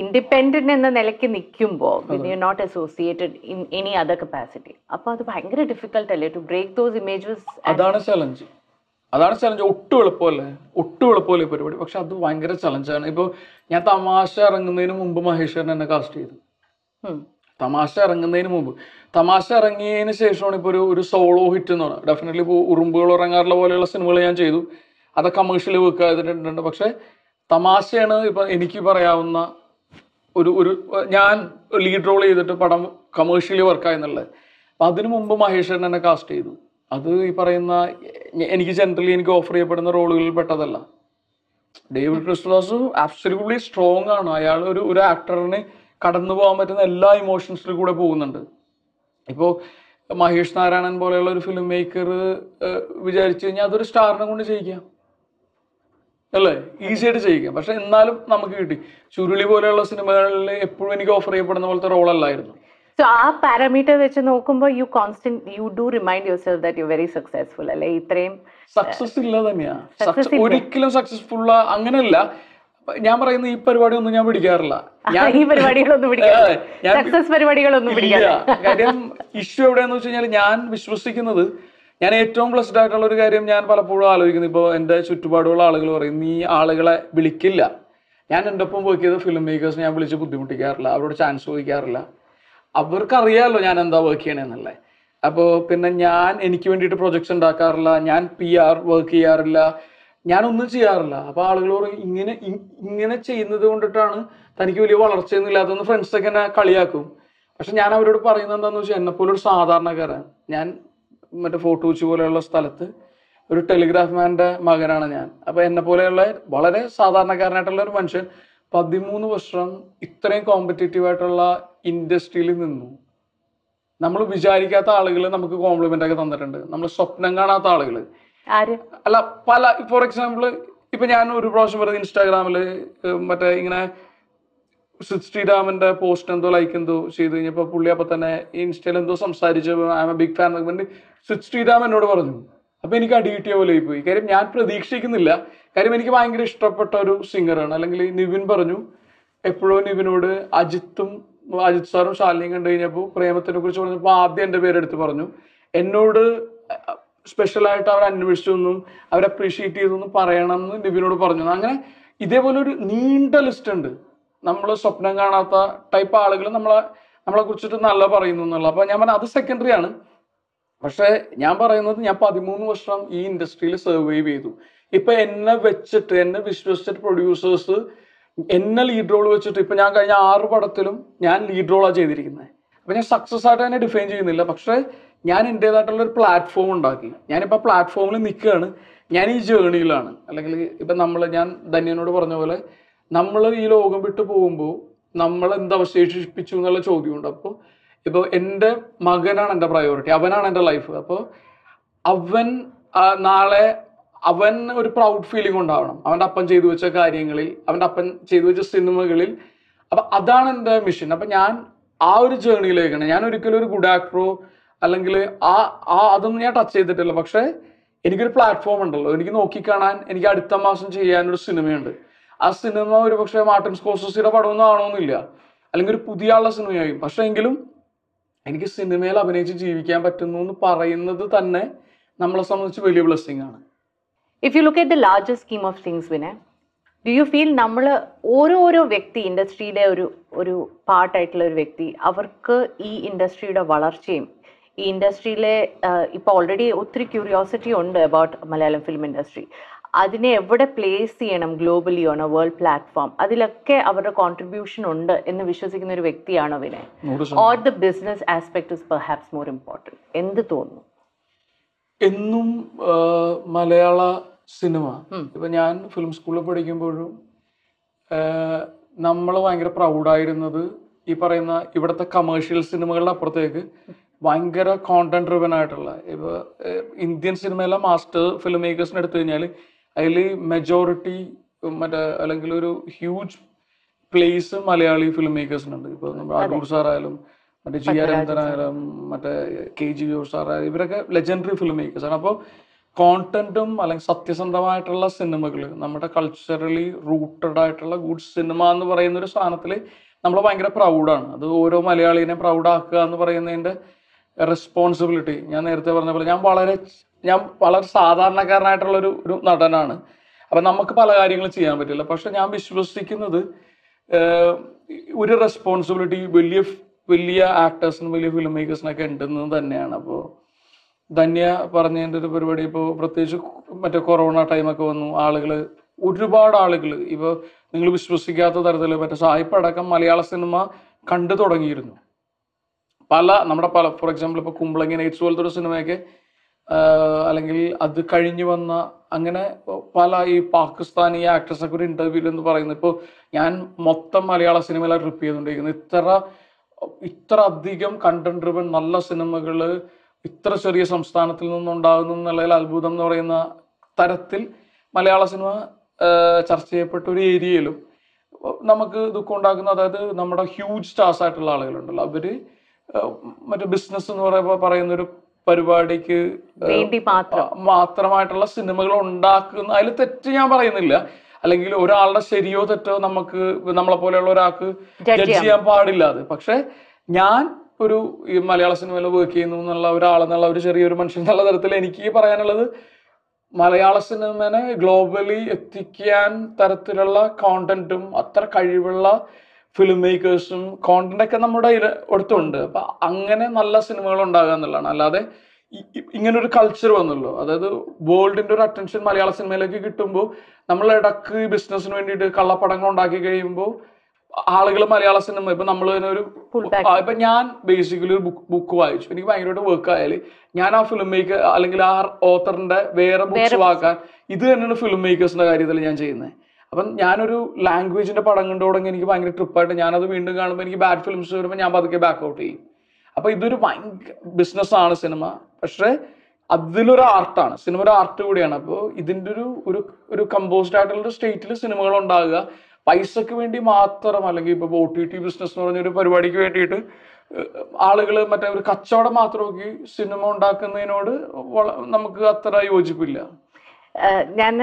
ഇൻഡിപെൻഡന്റ് എന്ന നിലയ്ക്ക് നിൽക്കുമ്പോൾ you not associated in any other capacity അപ്പോൾ അത് ഭയങ്കര ഡിഫിക്കൽട്ട് അല്ലേ? ടു ബ്രേക്ക് ദോസ് ഇമേജസ് അതാണ് ചലഞ്ച് അതാണ് ചലഞ്ച് ഒട്ടും എളുപ്പമല്ലേ? ഒട്ടും എളുപ്പമല്ലേ പരിപാടി. പക്ഷെ അത് ഭയങ്കര ചലഞ്ചാണ് ഇപ്പോൾ ഞാൻ തമാശ ഇറങ്ങുന്നതിന് മുമ്പ് മഹേശ്വരൻ എന്നെ കാസ്റ്റ് ചെയ്തു. തമാശ ഇറങ്ങുന്നതിന് മുമ്പ്. തമാശ ഇറങ്ങിയതിന് ശേഷമാണ് ഇപ്പോൾ ഒരു ഒരു സോളോ ഹിറ്റ് എന്ന് പറയുന്നത് ഡെഫിനറ്റ്ലി ഇപ്പോൾ ഉറുമ്പുകൾ ഇറങ്ങാറുള്ള പോലെയുള്ള സിനിമകൾ ഞാൻ ചെയ്തു. അത് കമേഴ്ഷ്യൽ വെക്കുക ചെയ്തിട്ടുണ്ട് പക്ഷെ തമാശയാണ് ഇപ്പം എനിക്ക് പറയാവുന്ന ഒരു ഒരു ഞാൻ ലീഡ് റോൾ ചെയ്തിട്ട് പടം കമേഴ്ഷ്യലി വർക്കായെന്നുള്ളത് അപ്പം അതിനു മുമ്പ് മഹേശ്വരൻ എന്നെ കാസ്റ്റ് ചെയ്തു. അത് ഈ പറയുന്ന എനിക്ക് ജനറലി എനിക്ക് ഓഫർ ചെയ്യപ്പെടുന്ന റോളുകളിൽ പെട്ടതല്ല. ഡേവിഡ് ക്രിസ്റ്റോസ് ആബ്സല്യൂട്ട്ലി സ്ട്രോങ് ആണ്. അയാൾ ഒരു ഒരു ആക്ടറിന് കടന്നു പോകാൻ പറ്റുന്ന എല്ലാ ഇമോഷൻസിലും കൂടെ പോകുന്നുണ്ട്. ഇപ്പോൾ മഹേഷ് നാരായണൻ പോലെയുള്ള ഒരു ഫിലിം മേക്കർ വിചാരിച്ചു കഴിഞ്ഞാൽ അതൊരു സ്റ്റാറിനെ കൊണ്ട് ചെയ്യിക്കാം. അല്ലേ? ഈസി ആയിട്ട് ചെയ്യിക്കാം. പക്ഷെ എന്നാലും നമുക്ക് കിട്ടി. ചുരുളി പോലെയുള്ള സിനിമകളിൽ എപ്പോഴും എനിക്ക് ഓഫർ ചെയ്യപ്പെടുന്ന പോലത്തെ റോളല്ലായിരുന്നു സോ ആ പാരാമീറ്റർ വെച്ച് നോക്കുമ്പോൾ you constant you do remind yourself that you very successful അല്ലെ? ഇത്രയും സക്സസ് ഇല്ല തന്നെയാ. സക്സസ് Success- ഇല്ല. ഒരിക്കലും സക്സസ്ഫുൾ അങ്ങനെയല്ല. ഞാൻ പറയുന്ന ഈ പരിപാടി ഒന്നും ഞാൻ പിടിക്കാറില്ല. ഈ പരിപാടികളൊന്നും സക്സസ് പരിപാടികളൊന്നും ഇല്ല. പിടിക്കില്ല കാര്യം ഇഷ്യൂ എവിടെയാന്ന് വെച്ച് കഴിഞ്ഞാൽ ഞാൻ വിശ്വസിക്കുന്നത് ഞാൻ ഏറ്റവും ബ്ലസ്ഡ് ആയിട്ടുള്ള ഒരു കാര്യം ഞാൻ പലപ്പോഴും ആലോചിക്കുന്നു. ഇപ്പോൾ എന്റെ ചുറ്റുപാടുള്ള ആളുകൾ പറയും നീ ആളുകളെ വിളിക്കില്ല. ഞാൻ എന്റെ ഒപ്പം വർക്ക് ചെയ്ത ഫിലിം മേക്കേഴ്സ് ഞാൻ വിളിച്ച് ബുദ്ധിമുട്ടിക്കാറില്ല. അവരോട് ചാൻസ് ചോദിക്കാറില്ല. അവർക്കറിയാമല്ലോ ഞാൻ എന്താ വർക്ക് ചെയ്യണമെന്നുള്ളത് അപ്പോൾ പിന്നെ ഞാൻ എനിക്ക് വേണ്ടിയിട്ട് പ്രൊജക്ട്സ് ഉണ്ടാക്കാറില്ല ഞാൻ പി ആർ വർക്ക് ചെയ്യാറില്ല ഞാൻ ഒന്നും ചെയ്യാറില്ല. അപ്പോൾ ആളുകൾ പറയും ഇങ്ങനെ ഇങ്ങനെ ചെയ്യുന്നത് കൊണ്ടിട്ടാണ് തനിക്ക് വലിയ വളർച്ചയൊന്നും ഇല്ലാത്തതെന്ന് ഫ്രണ്ട്സൊക്കെ എന്നെ കളിയാക്കും. പക്ഷെ ഞാൻ അവരോട് പറയുന്നത് എന്താണെന്ന് വെച്ചാൽ എന്നെപ്പോലെ ഒരു സാധാരണക്കാരൻ. ഞാൻ മറ്റേ ഫോട്ടോ വെച്ച് പോലെയുള്ള സ്ഥലത്ത് ഒരു ടെലിഗ്രാഫ് മാന്റെ മകനാണ് ഞാൻ. അപ്പോൾ എന്നെ പോലെയുള്ള വളരെ സാധാരണക്കാരനായിട്ടുള്ള ഒരു മനുഷ്യൻ പതിമൂന്ന് വർഷം ഇത്രയും കോമ്പറ്റേറ്റീവ് ആയിട്ടുള്ള ഇൻഡസ്ട്രിയിൽ നിന്നു. നമ്മൾ വിചാരിക്കാത്ത ആളുകൾ നമുക്ക് കോംപ്ലിമെന്റ് ഒക്കെ തന്നിട്ടുണ്ട്. നമ്മൾ സ്വപ്നം കാണാത്ത ആളുകൾ അല്ല പല ഫോർ എക്സാമ്പിൾ ഇപ്പൊ ഞാൻ ഒരു പ്രാവശ്യം വെറുതെ ഇൻസ്റ്റാഗ്രാമിൽ മറ്റേ ഇങ്ങനെ ശ്രീരാമന്റെ പോസ്റ്റ് എന്തോ ലൈക്ക് എന്തോ ചെയ്ത് കഴിഞ്ഞപ്പോ പുള്ളി അപ്പൊ തന്നെ ഇൻസ്റ്റയിൽ എന്തോ സംസാരിച്ച I'm a big fan Sid Sriram എന്നോട് പറഞ്ഞു. അപ്പൊ എനിക്ക് അടി കിട്ടിയ പോലെ പോയി കാര്യം ഞാൻ പ്രതീക്ഷിക്കുന്നില്ല. കാര്യം എനിക്ക് ഭയങ്കര ഇഷ്ടപ്പെട്ട ഒരു സിംഗറാണ് അല്ലെങ്കിൽ നിവിൻ പറഞ്ഞു എപ്പോഴും നിവിനോട് അജിത്തും അജിത് സാറും ശാലിനിയും കണ്ടു കഴിഞ്ഞപ്പോൾ പ്രേമത്തിനെ കുറിച്ച് പറഞ്ഞപ്പോൾ ആദ്യം എന്റെ പേരെടുത്ത് പറഞ്ഞു. എന്നോട് സ്പെഷ്യലായിട്ട് അവർ അന്വേഷിച്ചു എന്നും അവർ അപ്രീഷിയേറ്റ് ചെയ്തൊന്നും പറയണം എന്ന് നിബിനോട് പറഞ്ഞു. അങ്ങനെ ഇതേപോലെ ഒരു നീണ്ട ലിസ്റ്റ് ഉണ്ട്. നമ്മൾ സ്വപ്നം കാണാത്ത ടൈപ്പ് ആളുകൾ നമ്മളെ നമ്മളെ കുറിച്ചിട്ട് നല്ല പറയുന്നു എന്നുള്ള അപ്പൊ ഞാൻ പറഞ്ഞ അത് സെക്കൻഡറി ആണ്. പക്ഷെ ഞാൻ പറയുന്നത് ഞാൻ പതിമൂന്ന് വർഷം ഈ ഇൻഡസ്ട്രിയിൽ സർവൈവ് ചെയ്തു. ഇപ്പൊ എന്നെ വെച്ചിട്ട് എന്നെ വിശ്വസിച്ചിട്ട് പ്രൊഡ്യൂസേഴ്സ് എന്നെ ലീഡ് റോൾ വെച്ചിട്ട് ഇപ്പൊ ഞാൻ കഴിഞ്ഞ ആറ് പടത്തിലും ഞാൻ ലീഡ് റോളാണ് ചെയ്തിരിക്കുന്നത് അപ്പൊ ഞാൻ സക്സസ് ആയിട്ട് തന്നെ ഡിഫൈൻ ചെയ്യുന്നില്ല. പക്ഷേ ഞാൻ എന്റെതായിട്ടുള്ള ഒരു പ്ലാറ്റ്ഫോം ഉണ്ടാക്കി. ഞാനിപ്പോൾ പ്ലാറ്റ്ഫോമിൽ നിൽക്കുകയാണ് ഞാൻ ഈ ജേണിയിലാണ് അല്ലെങ്കിൽ ഇപ്പം നമ്മൾ ഞാൻ ധന്യനോട് പറഞ്ഞ പോലെ നമ്മൾ ഈ ലോകം വിട്ടു പോകുമ്പോൾ നമ്മൾ എന്ത് അവശേഷിപ്പിച്ചു എന്നുള്ള ചോദ്യമുണ്ട്. അപ്പോൾ ഇപ്പോൾ എന്റെ മകനാണ് എന്റെ പ്രയോറിറ്റി അവനാണ് എന്റെ ലൈഫ് അപ്പോൾ അവൻ നാളെ അവൻ ഒരു പ്രൗഡ് ഫീലിംഗ് ഉണ്ടാവണം. അവന്റെ അപ്പൻ ചെയ്തു വെച്ച കാര്യങ്ങളിൽ അവന്റെ അപ്പൻ ചെയ്തു വെച്ച സിനിമകളിൽ. അപ്പം അതാണ് എന്റെ മിഷൻ അപ്പം ഞാൻ ആ ഒരു ജേണിയിലേക്കാണ് ഞാൻ ഒരിക്കലും ഒരു ഗുഡ് ആക്ടറോ അല്ലെങ്കിൽ ആ ആ അതൊന്നും ഞാൻ ടച്ച് ചെയ്തിട്ടില്ല. പക്ഷേ എനിക്കൊരു പ്ലാറ്റ്ഫോം ഉണ്ടല്ലോ. എനിക്ക് നോക്കിക്കാണാൻ എനിക്ക് അടുത്ത മാസം ചെയ്യാനൊരു സിനിമയുണ്ട്. ആ സിനിമ ഒരു പക്ഷേ മാർട്ടിൻ സ്കോസസിയുടെ പടമൊന്നും ആണോന്നില്ല അല്ലെങ്കിൽ ഒരു പുതിയ ആളുടെ സിനിമയായി. പക്ഷേ എങ്കിലും എനിക്ക് സിനിമയിൽ അഭിനയിച്ച് ജീവിക്കാൻ പറ്റുന്നു എന്ന് പറയുന്നത് തന്നെ നമ്മളെ സംബന്ധിച്ച് വലിയ ബ്ലെസ്സിങ് ആണ്. If you look at the largest scheme of things വിനെ ഡു യു ഫീൽ നമ്മൾ ഓരോ ഓരോ വ്യക്തി ഇൻഡസ്ട്രിയിലെ ഒരു ഒരു പാർട്ടായിട്ടുള്ള ഒരു വ്യക്തി അവർക്ക് ഈ ഇൻഡസ്ട്രിയുടെ വളർച്ചയും ഈ ഇൻഡസ്ട്രിയിലെ ഇപ്പോൾ ഓൾറെഡി ഒത്തിരി ക്യൂരിയോസിറ്റി ഉണ്ട് അബൌട്ട് മലയാളം ഫിലിം ഇൻഡസ്ട്രി അതിനെ എവിടെ പ്ലേസ് ചെയ്യണം globally on a world platform അതിലൊക്കെ അവരുടെ കോൺട്രിബ്യൂഷൻ ഉണ്ട് എന്ന് വിശ്വസിക്കുന്ന ഒരു വ്യക്തിയാണോ Vinay or the business aspect is perhaps more important എന്ത് തോന്നുന്നു? എന്നും മലയാള സിനിമ. ഇപ്പൊ ഞാൻ ഫിലിം സ്കൂളിൽ പഠിക്കുമ്പോഴും നമ്മൾ ഭയങ്കര പ്രൗഡായിരുന്നത് ഈ പറയുന്ന ഇവിടുത്തെ കമേഴ്ഷ്യൽ സിനിമകളുടെ അപ്പുറത്തേക്ക് ഭയങ്കര കോണ്ടന്റ് ഡ്രിവൻ ആയിട്ടുള്ള ഇപ്പൊ ഇന്ത്യൻ സിനിമയിലെ മാസ്റ്റർ ഫിലിം മേക്കേഴ്സിനെ എടുത്തു കഴിഞ്ഞാൽ അതിൽ മെജോറിറ്റി മറ്റേ അല്ലെങ്കിൽ ഒരു ഹ്യൂജ് പ്ലേസ് മലയാളി ഫിലിം മേക്കേഴ്സിനുണ്ട് ഇപ്പൊ നമ്മുടെ അടൂർ സാറായാലും മറ്റേ ജി ആർ രവീന്ദ്രനായാലും മറ്റേ കെ ജി ജോർജ് സാറായാലും ഇവരൊക്കെ ലെജൻഡറി ഫിലിം മേക്കേഴ്സ് ആണ്. അപ്പോൾ കോണ്ടന്റും അല്ലെങ്കിൽ സത്യസന്ധമായിട്ടുള്ള സിനിമകൾ നമ്മുടെ കൾച്ചറലി റൂട്ടഡ് ആയിട്ടുള്ള ഗുഡ് സിനിമ എന്ന് പറയുന്ന ഒരു സാധനത്തിൽ നമ്മൾ ഭയങ്കര പ്രൗഡാണ് അത് ഓരോ മലയാളീനെ പ്രൗഡാക്കുക എന്ന് പറയുന്നതിന്റെ റെസ്പോൺസിബിലിറ്റി ഞാൻ നേരത്തെ പറഞ്ഞ പോലെ ഞാൻ വളരെ ഞാൻ വളരെ സാധാരണക്കാരനായിട്ടുള്ള ഒരു ഒരു നടനാണ്. അപ്പം നമുക്ക് പല കാര്യങ്ങളും ചെയ്യാൻ പറ്റില്ല. പക്ഷെ ഞാൻ വിശ്വസിക്കുന്നത് ഒരു റെസ്പോൺസിബിലിറ്റി വലിയ വലിയ ആക്ടേഴ്സിനും വലിയ ഫിലിം മേക്കേഴ്സിനൊക്കെ ഉണ്ടെന്ന് തന്നെയാണ്. അപ്പോൾ ധന്യ പറഞ്ഞതിന്റെ ഒരു പരിപാടി ഇപ്പോൾ പ്രത്യേകിച്ച് മറ്റേ കൊറോണ ടൈമൊക്കെ വന്നു. ആളുകൾ ഒരുപാട് ആളുകൾ ഇപ്പോൾ നിങ്ങൾ വിശ്വസിക്കാത്ത തരത്തിൽ മറ്റേ സായിപ്പ് അടക്കം മലയാള സിനിമ കണ്ടു തുടങ്ങിയിരുന്നു. പല നമ്മുടെ പല ഫോർ എക്സാമ്പിൾ ഇപ്പോൾ കുമ്പളങ്ങി നൈറ്റ്സ് പോലത്തെ ഒരു സിനിമയൊക്കെ അല്ലെങ്കിൽ അത് കഴിഞ്ഞു വന്ന അങ്ങനെ പല ഈ പാകിസ്ഥാനി ആക്ട്രസൊക്കെ ഒരു ഇന്റർവ്യൂവിൽ എന്ന് പറയുന്നത് ഇപ്പോൾ ഞാൻ മൊത്തം മലയാള സിനിമയിലാണ് ട്രിപ്പ് ചെയ്തുകൊണ്ടിരിക്കുന്നത്. ഇത്ര ഇത്ര അധികം കണ്ടന്റ് ഡ്രിവൻ നല്ല സിനിമകൾ ഇത്ര ചെറിയ സംസ്ഥാനത്തിൽ നിന്നുണ്ടാകുന്നു എന്നുള്ളതിൽ അത്ഭുതം എന്ന് പറയുന്ന തരത്തിൽ മലയാള സിനിമ ചർച്ച ചെയ്യപ്പെട്ട ഒരു ഏരിയയിലും നമുക്ക് ദുഃഖം ഉണ്ടാക്കുന്ന അതായത് നമ്മുടെ ഹ്യൂജ് സ്റ്റാർസ് ആയിട്ടുള്ള ആളുകളുണ്ടല്ലോ. അവർ മറ്റു ബിസിനസ് എന്ന് പറയുമ്പോൾ പറയുന്ന ഒരു പരിപാടിക്ക് മാത്രമായിട്ടുള്ള സിനിമകൾ ഉണ്ടാക്കുന്ന അതിൽ തെറ്റ് ഞാൻ പറയുന്നില്ല. അല്ലെങ്കിൽ ഒരാളുടെ ശരിയോ തെറ്റോ നമുക്ക് നമ്മളെ പോലെയുള്ള ഒരാൾക്ക് ജഡ്ജ് ചെയ്യാൻ പാടില്ല അത്. പക്ഷെ ഞാൻ ഒരു ഈ മലയാള സിനിമയിൽ വർക്ക് ചെയ്യുന്നു എന്നുള്ള ഒരാളെന്നുള്ള ഒരു ചെറിയൊരു മനുഷ്യൻ എന്നുള്ള തരത്തിൽ എനിക്ക് പറയാനുള്ളത് മലയാള സിനിമനെ ഗ്ലോബലി എത്തിക്കാൻ തരത്തിലുള്ള കോണ്ടന്റും അത്ര കഴിവുള്ള ഫിലിം മേക്കേഴ്സും കോണ്ടന്റ് ഒക്കെ നമ്മുടെ അടുത്തുണ്ട്. അപ്പൊ അങ്ങനെ നല്ല സിനിമകൾ ഉണ്ടാകുക എന്നുള്ളതാണ്. അല്ലാതെ ഇങ്ങനെ ഒരു കൾച്ചർ വന്നല്ലോ അതായത് വേൾഡിന്റെ ഒരു അറ്റൻഷൻ മലയാള സിനിമയിലേക്ക് കിട്ടുമ്പോൾ നമ്മൾ ഇടയ്ക്ക് ബിസിനസ്സിന് വേണ്ടിയിട്ട് കള്ളപ്പടങ്ങൾ ഉണ്ടാക്കി കഴിയുമ്പോൾ ആളുകൾ മലയാള സിനിമ ഇപ്പൊ നമ്മൾ തന്നെ ഒരു ഇപ്പൊ ഞാൻ ബേസിക്കലി ഒരു ബുക്ക് ബുക്ക് വായിച്ചു. എനിക്ക് ഭയങ്കരമായിട്ട് വർക്ക് ആയാൽ ഞാൻ ആ ഫിലിം മേക്കർ അല്ലെങ്കിൽ ആ ഓത്തറിന്റെ വേറെ ബുക്ക്സ് വാക്കാൻ ഇത് തന്നെയാണ് ഫിലിം മേക്കേഴ്സിന്റെ കാര്യത്തിൽ ഞാൻ ചെയ്യുന്നത് അപ്പം ഞാനൊരു ലാംഗ്വേജിന്റെ പടം കണ്ടു തുടങ്ങി എനിക്ക് ഭയങ്കര ട്രിപ്പായിട്ട് ഞാനത് വീണ്ടും കാണുമ്പോൾ എനിക്ക് ബാഡ് ഫിലിംസ് വരുമ്പോൾ ഞാൻ പതുക്കെ ബാക്ക് ഔട്ട് ചെയ്യും. അപ്പൊ ഇതൊരു ഭയങ്കര ബിസിനസ്സാണ് സിനിമ പക്ഷേ അതിലൊരു ആർട്ടാണ് സിനിമ ഒരു ആർട്ട് കൂടിയാണ്. അപ്പോൾ ഇതിന്റെ ഒരു ഒരു കമ്പോസ്ഡ് ആയിട്ടുള്ള സ്റ്റേറ്റിൽ സിനിമകൾ ഉണ്ടാകുക. പൈസക്ക് വേണ്ടി മാത്രം അല്ലെങ്കിൽ ഇപ്പൊ ഒ ടി ടി ബിസിനസ് എന്ന് പറഞ്ഞ ഒരു പരിപാടിക്ക് വേണ്ടിയിട്ട് ആളുകൾ മറ്റേ ഒരു കച്ചവടം മാത്രമാക്കി സിനിമ ഉണ്ടാക്കുന്നതിനോട് നമുക്ക് അത്ര യോജിപ്പില്ല. ഞാൻ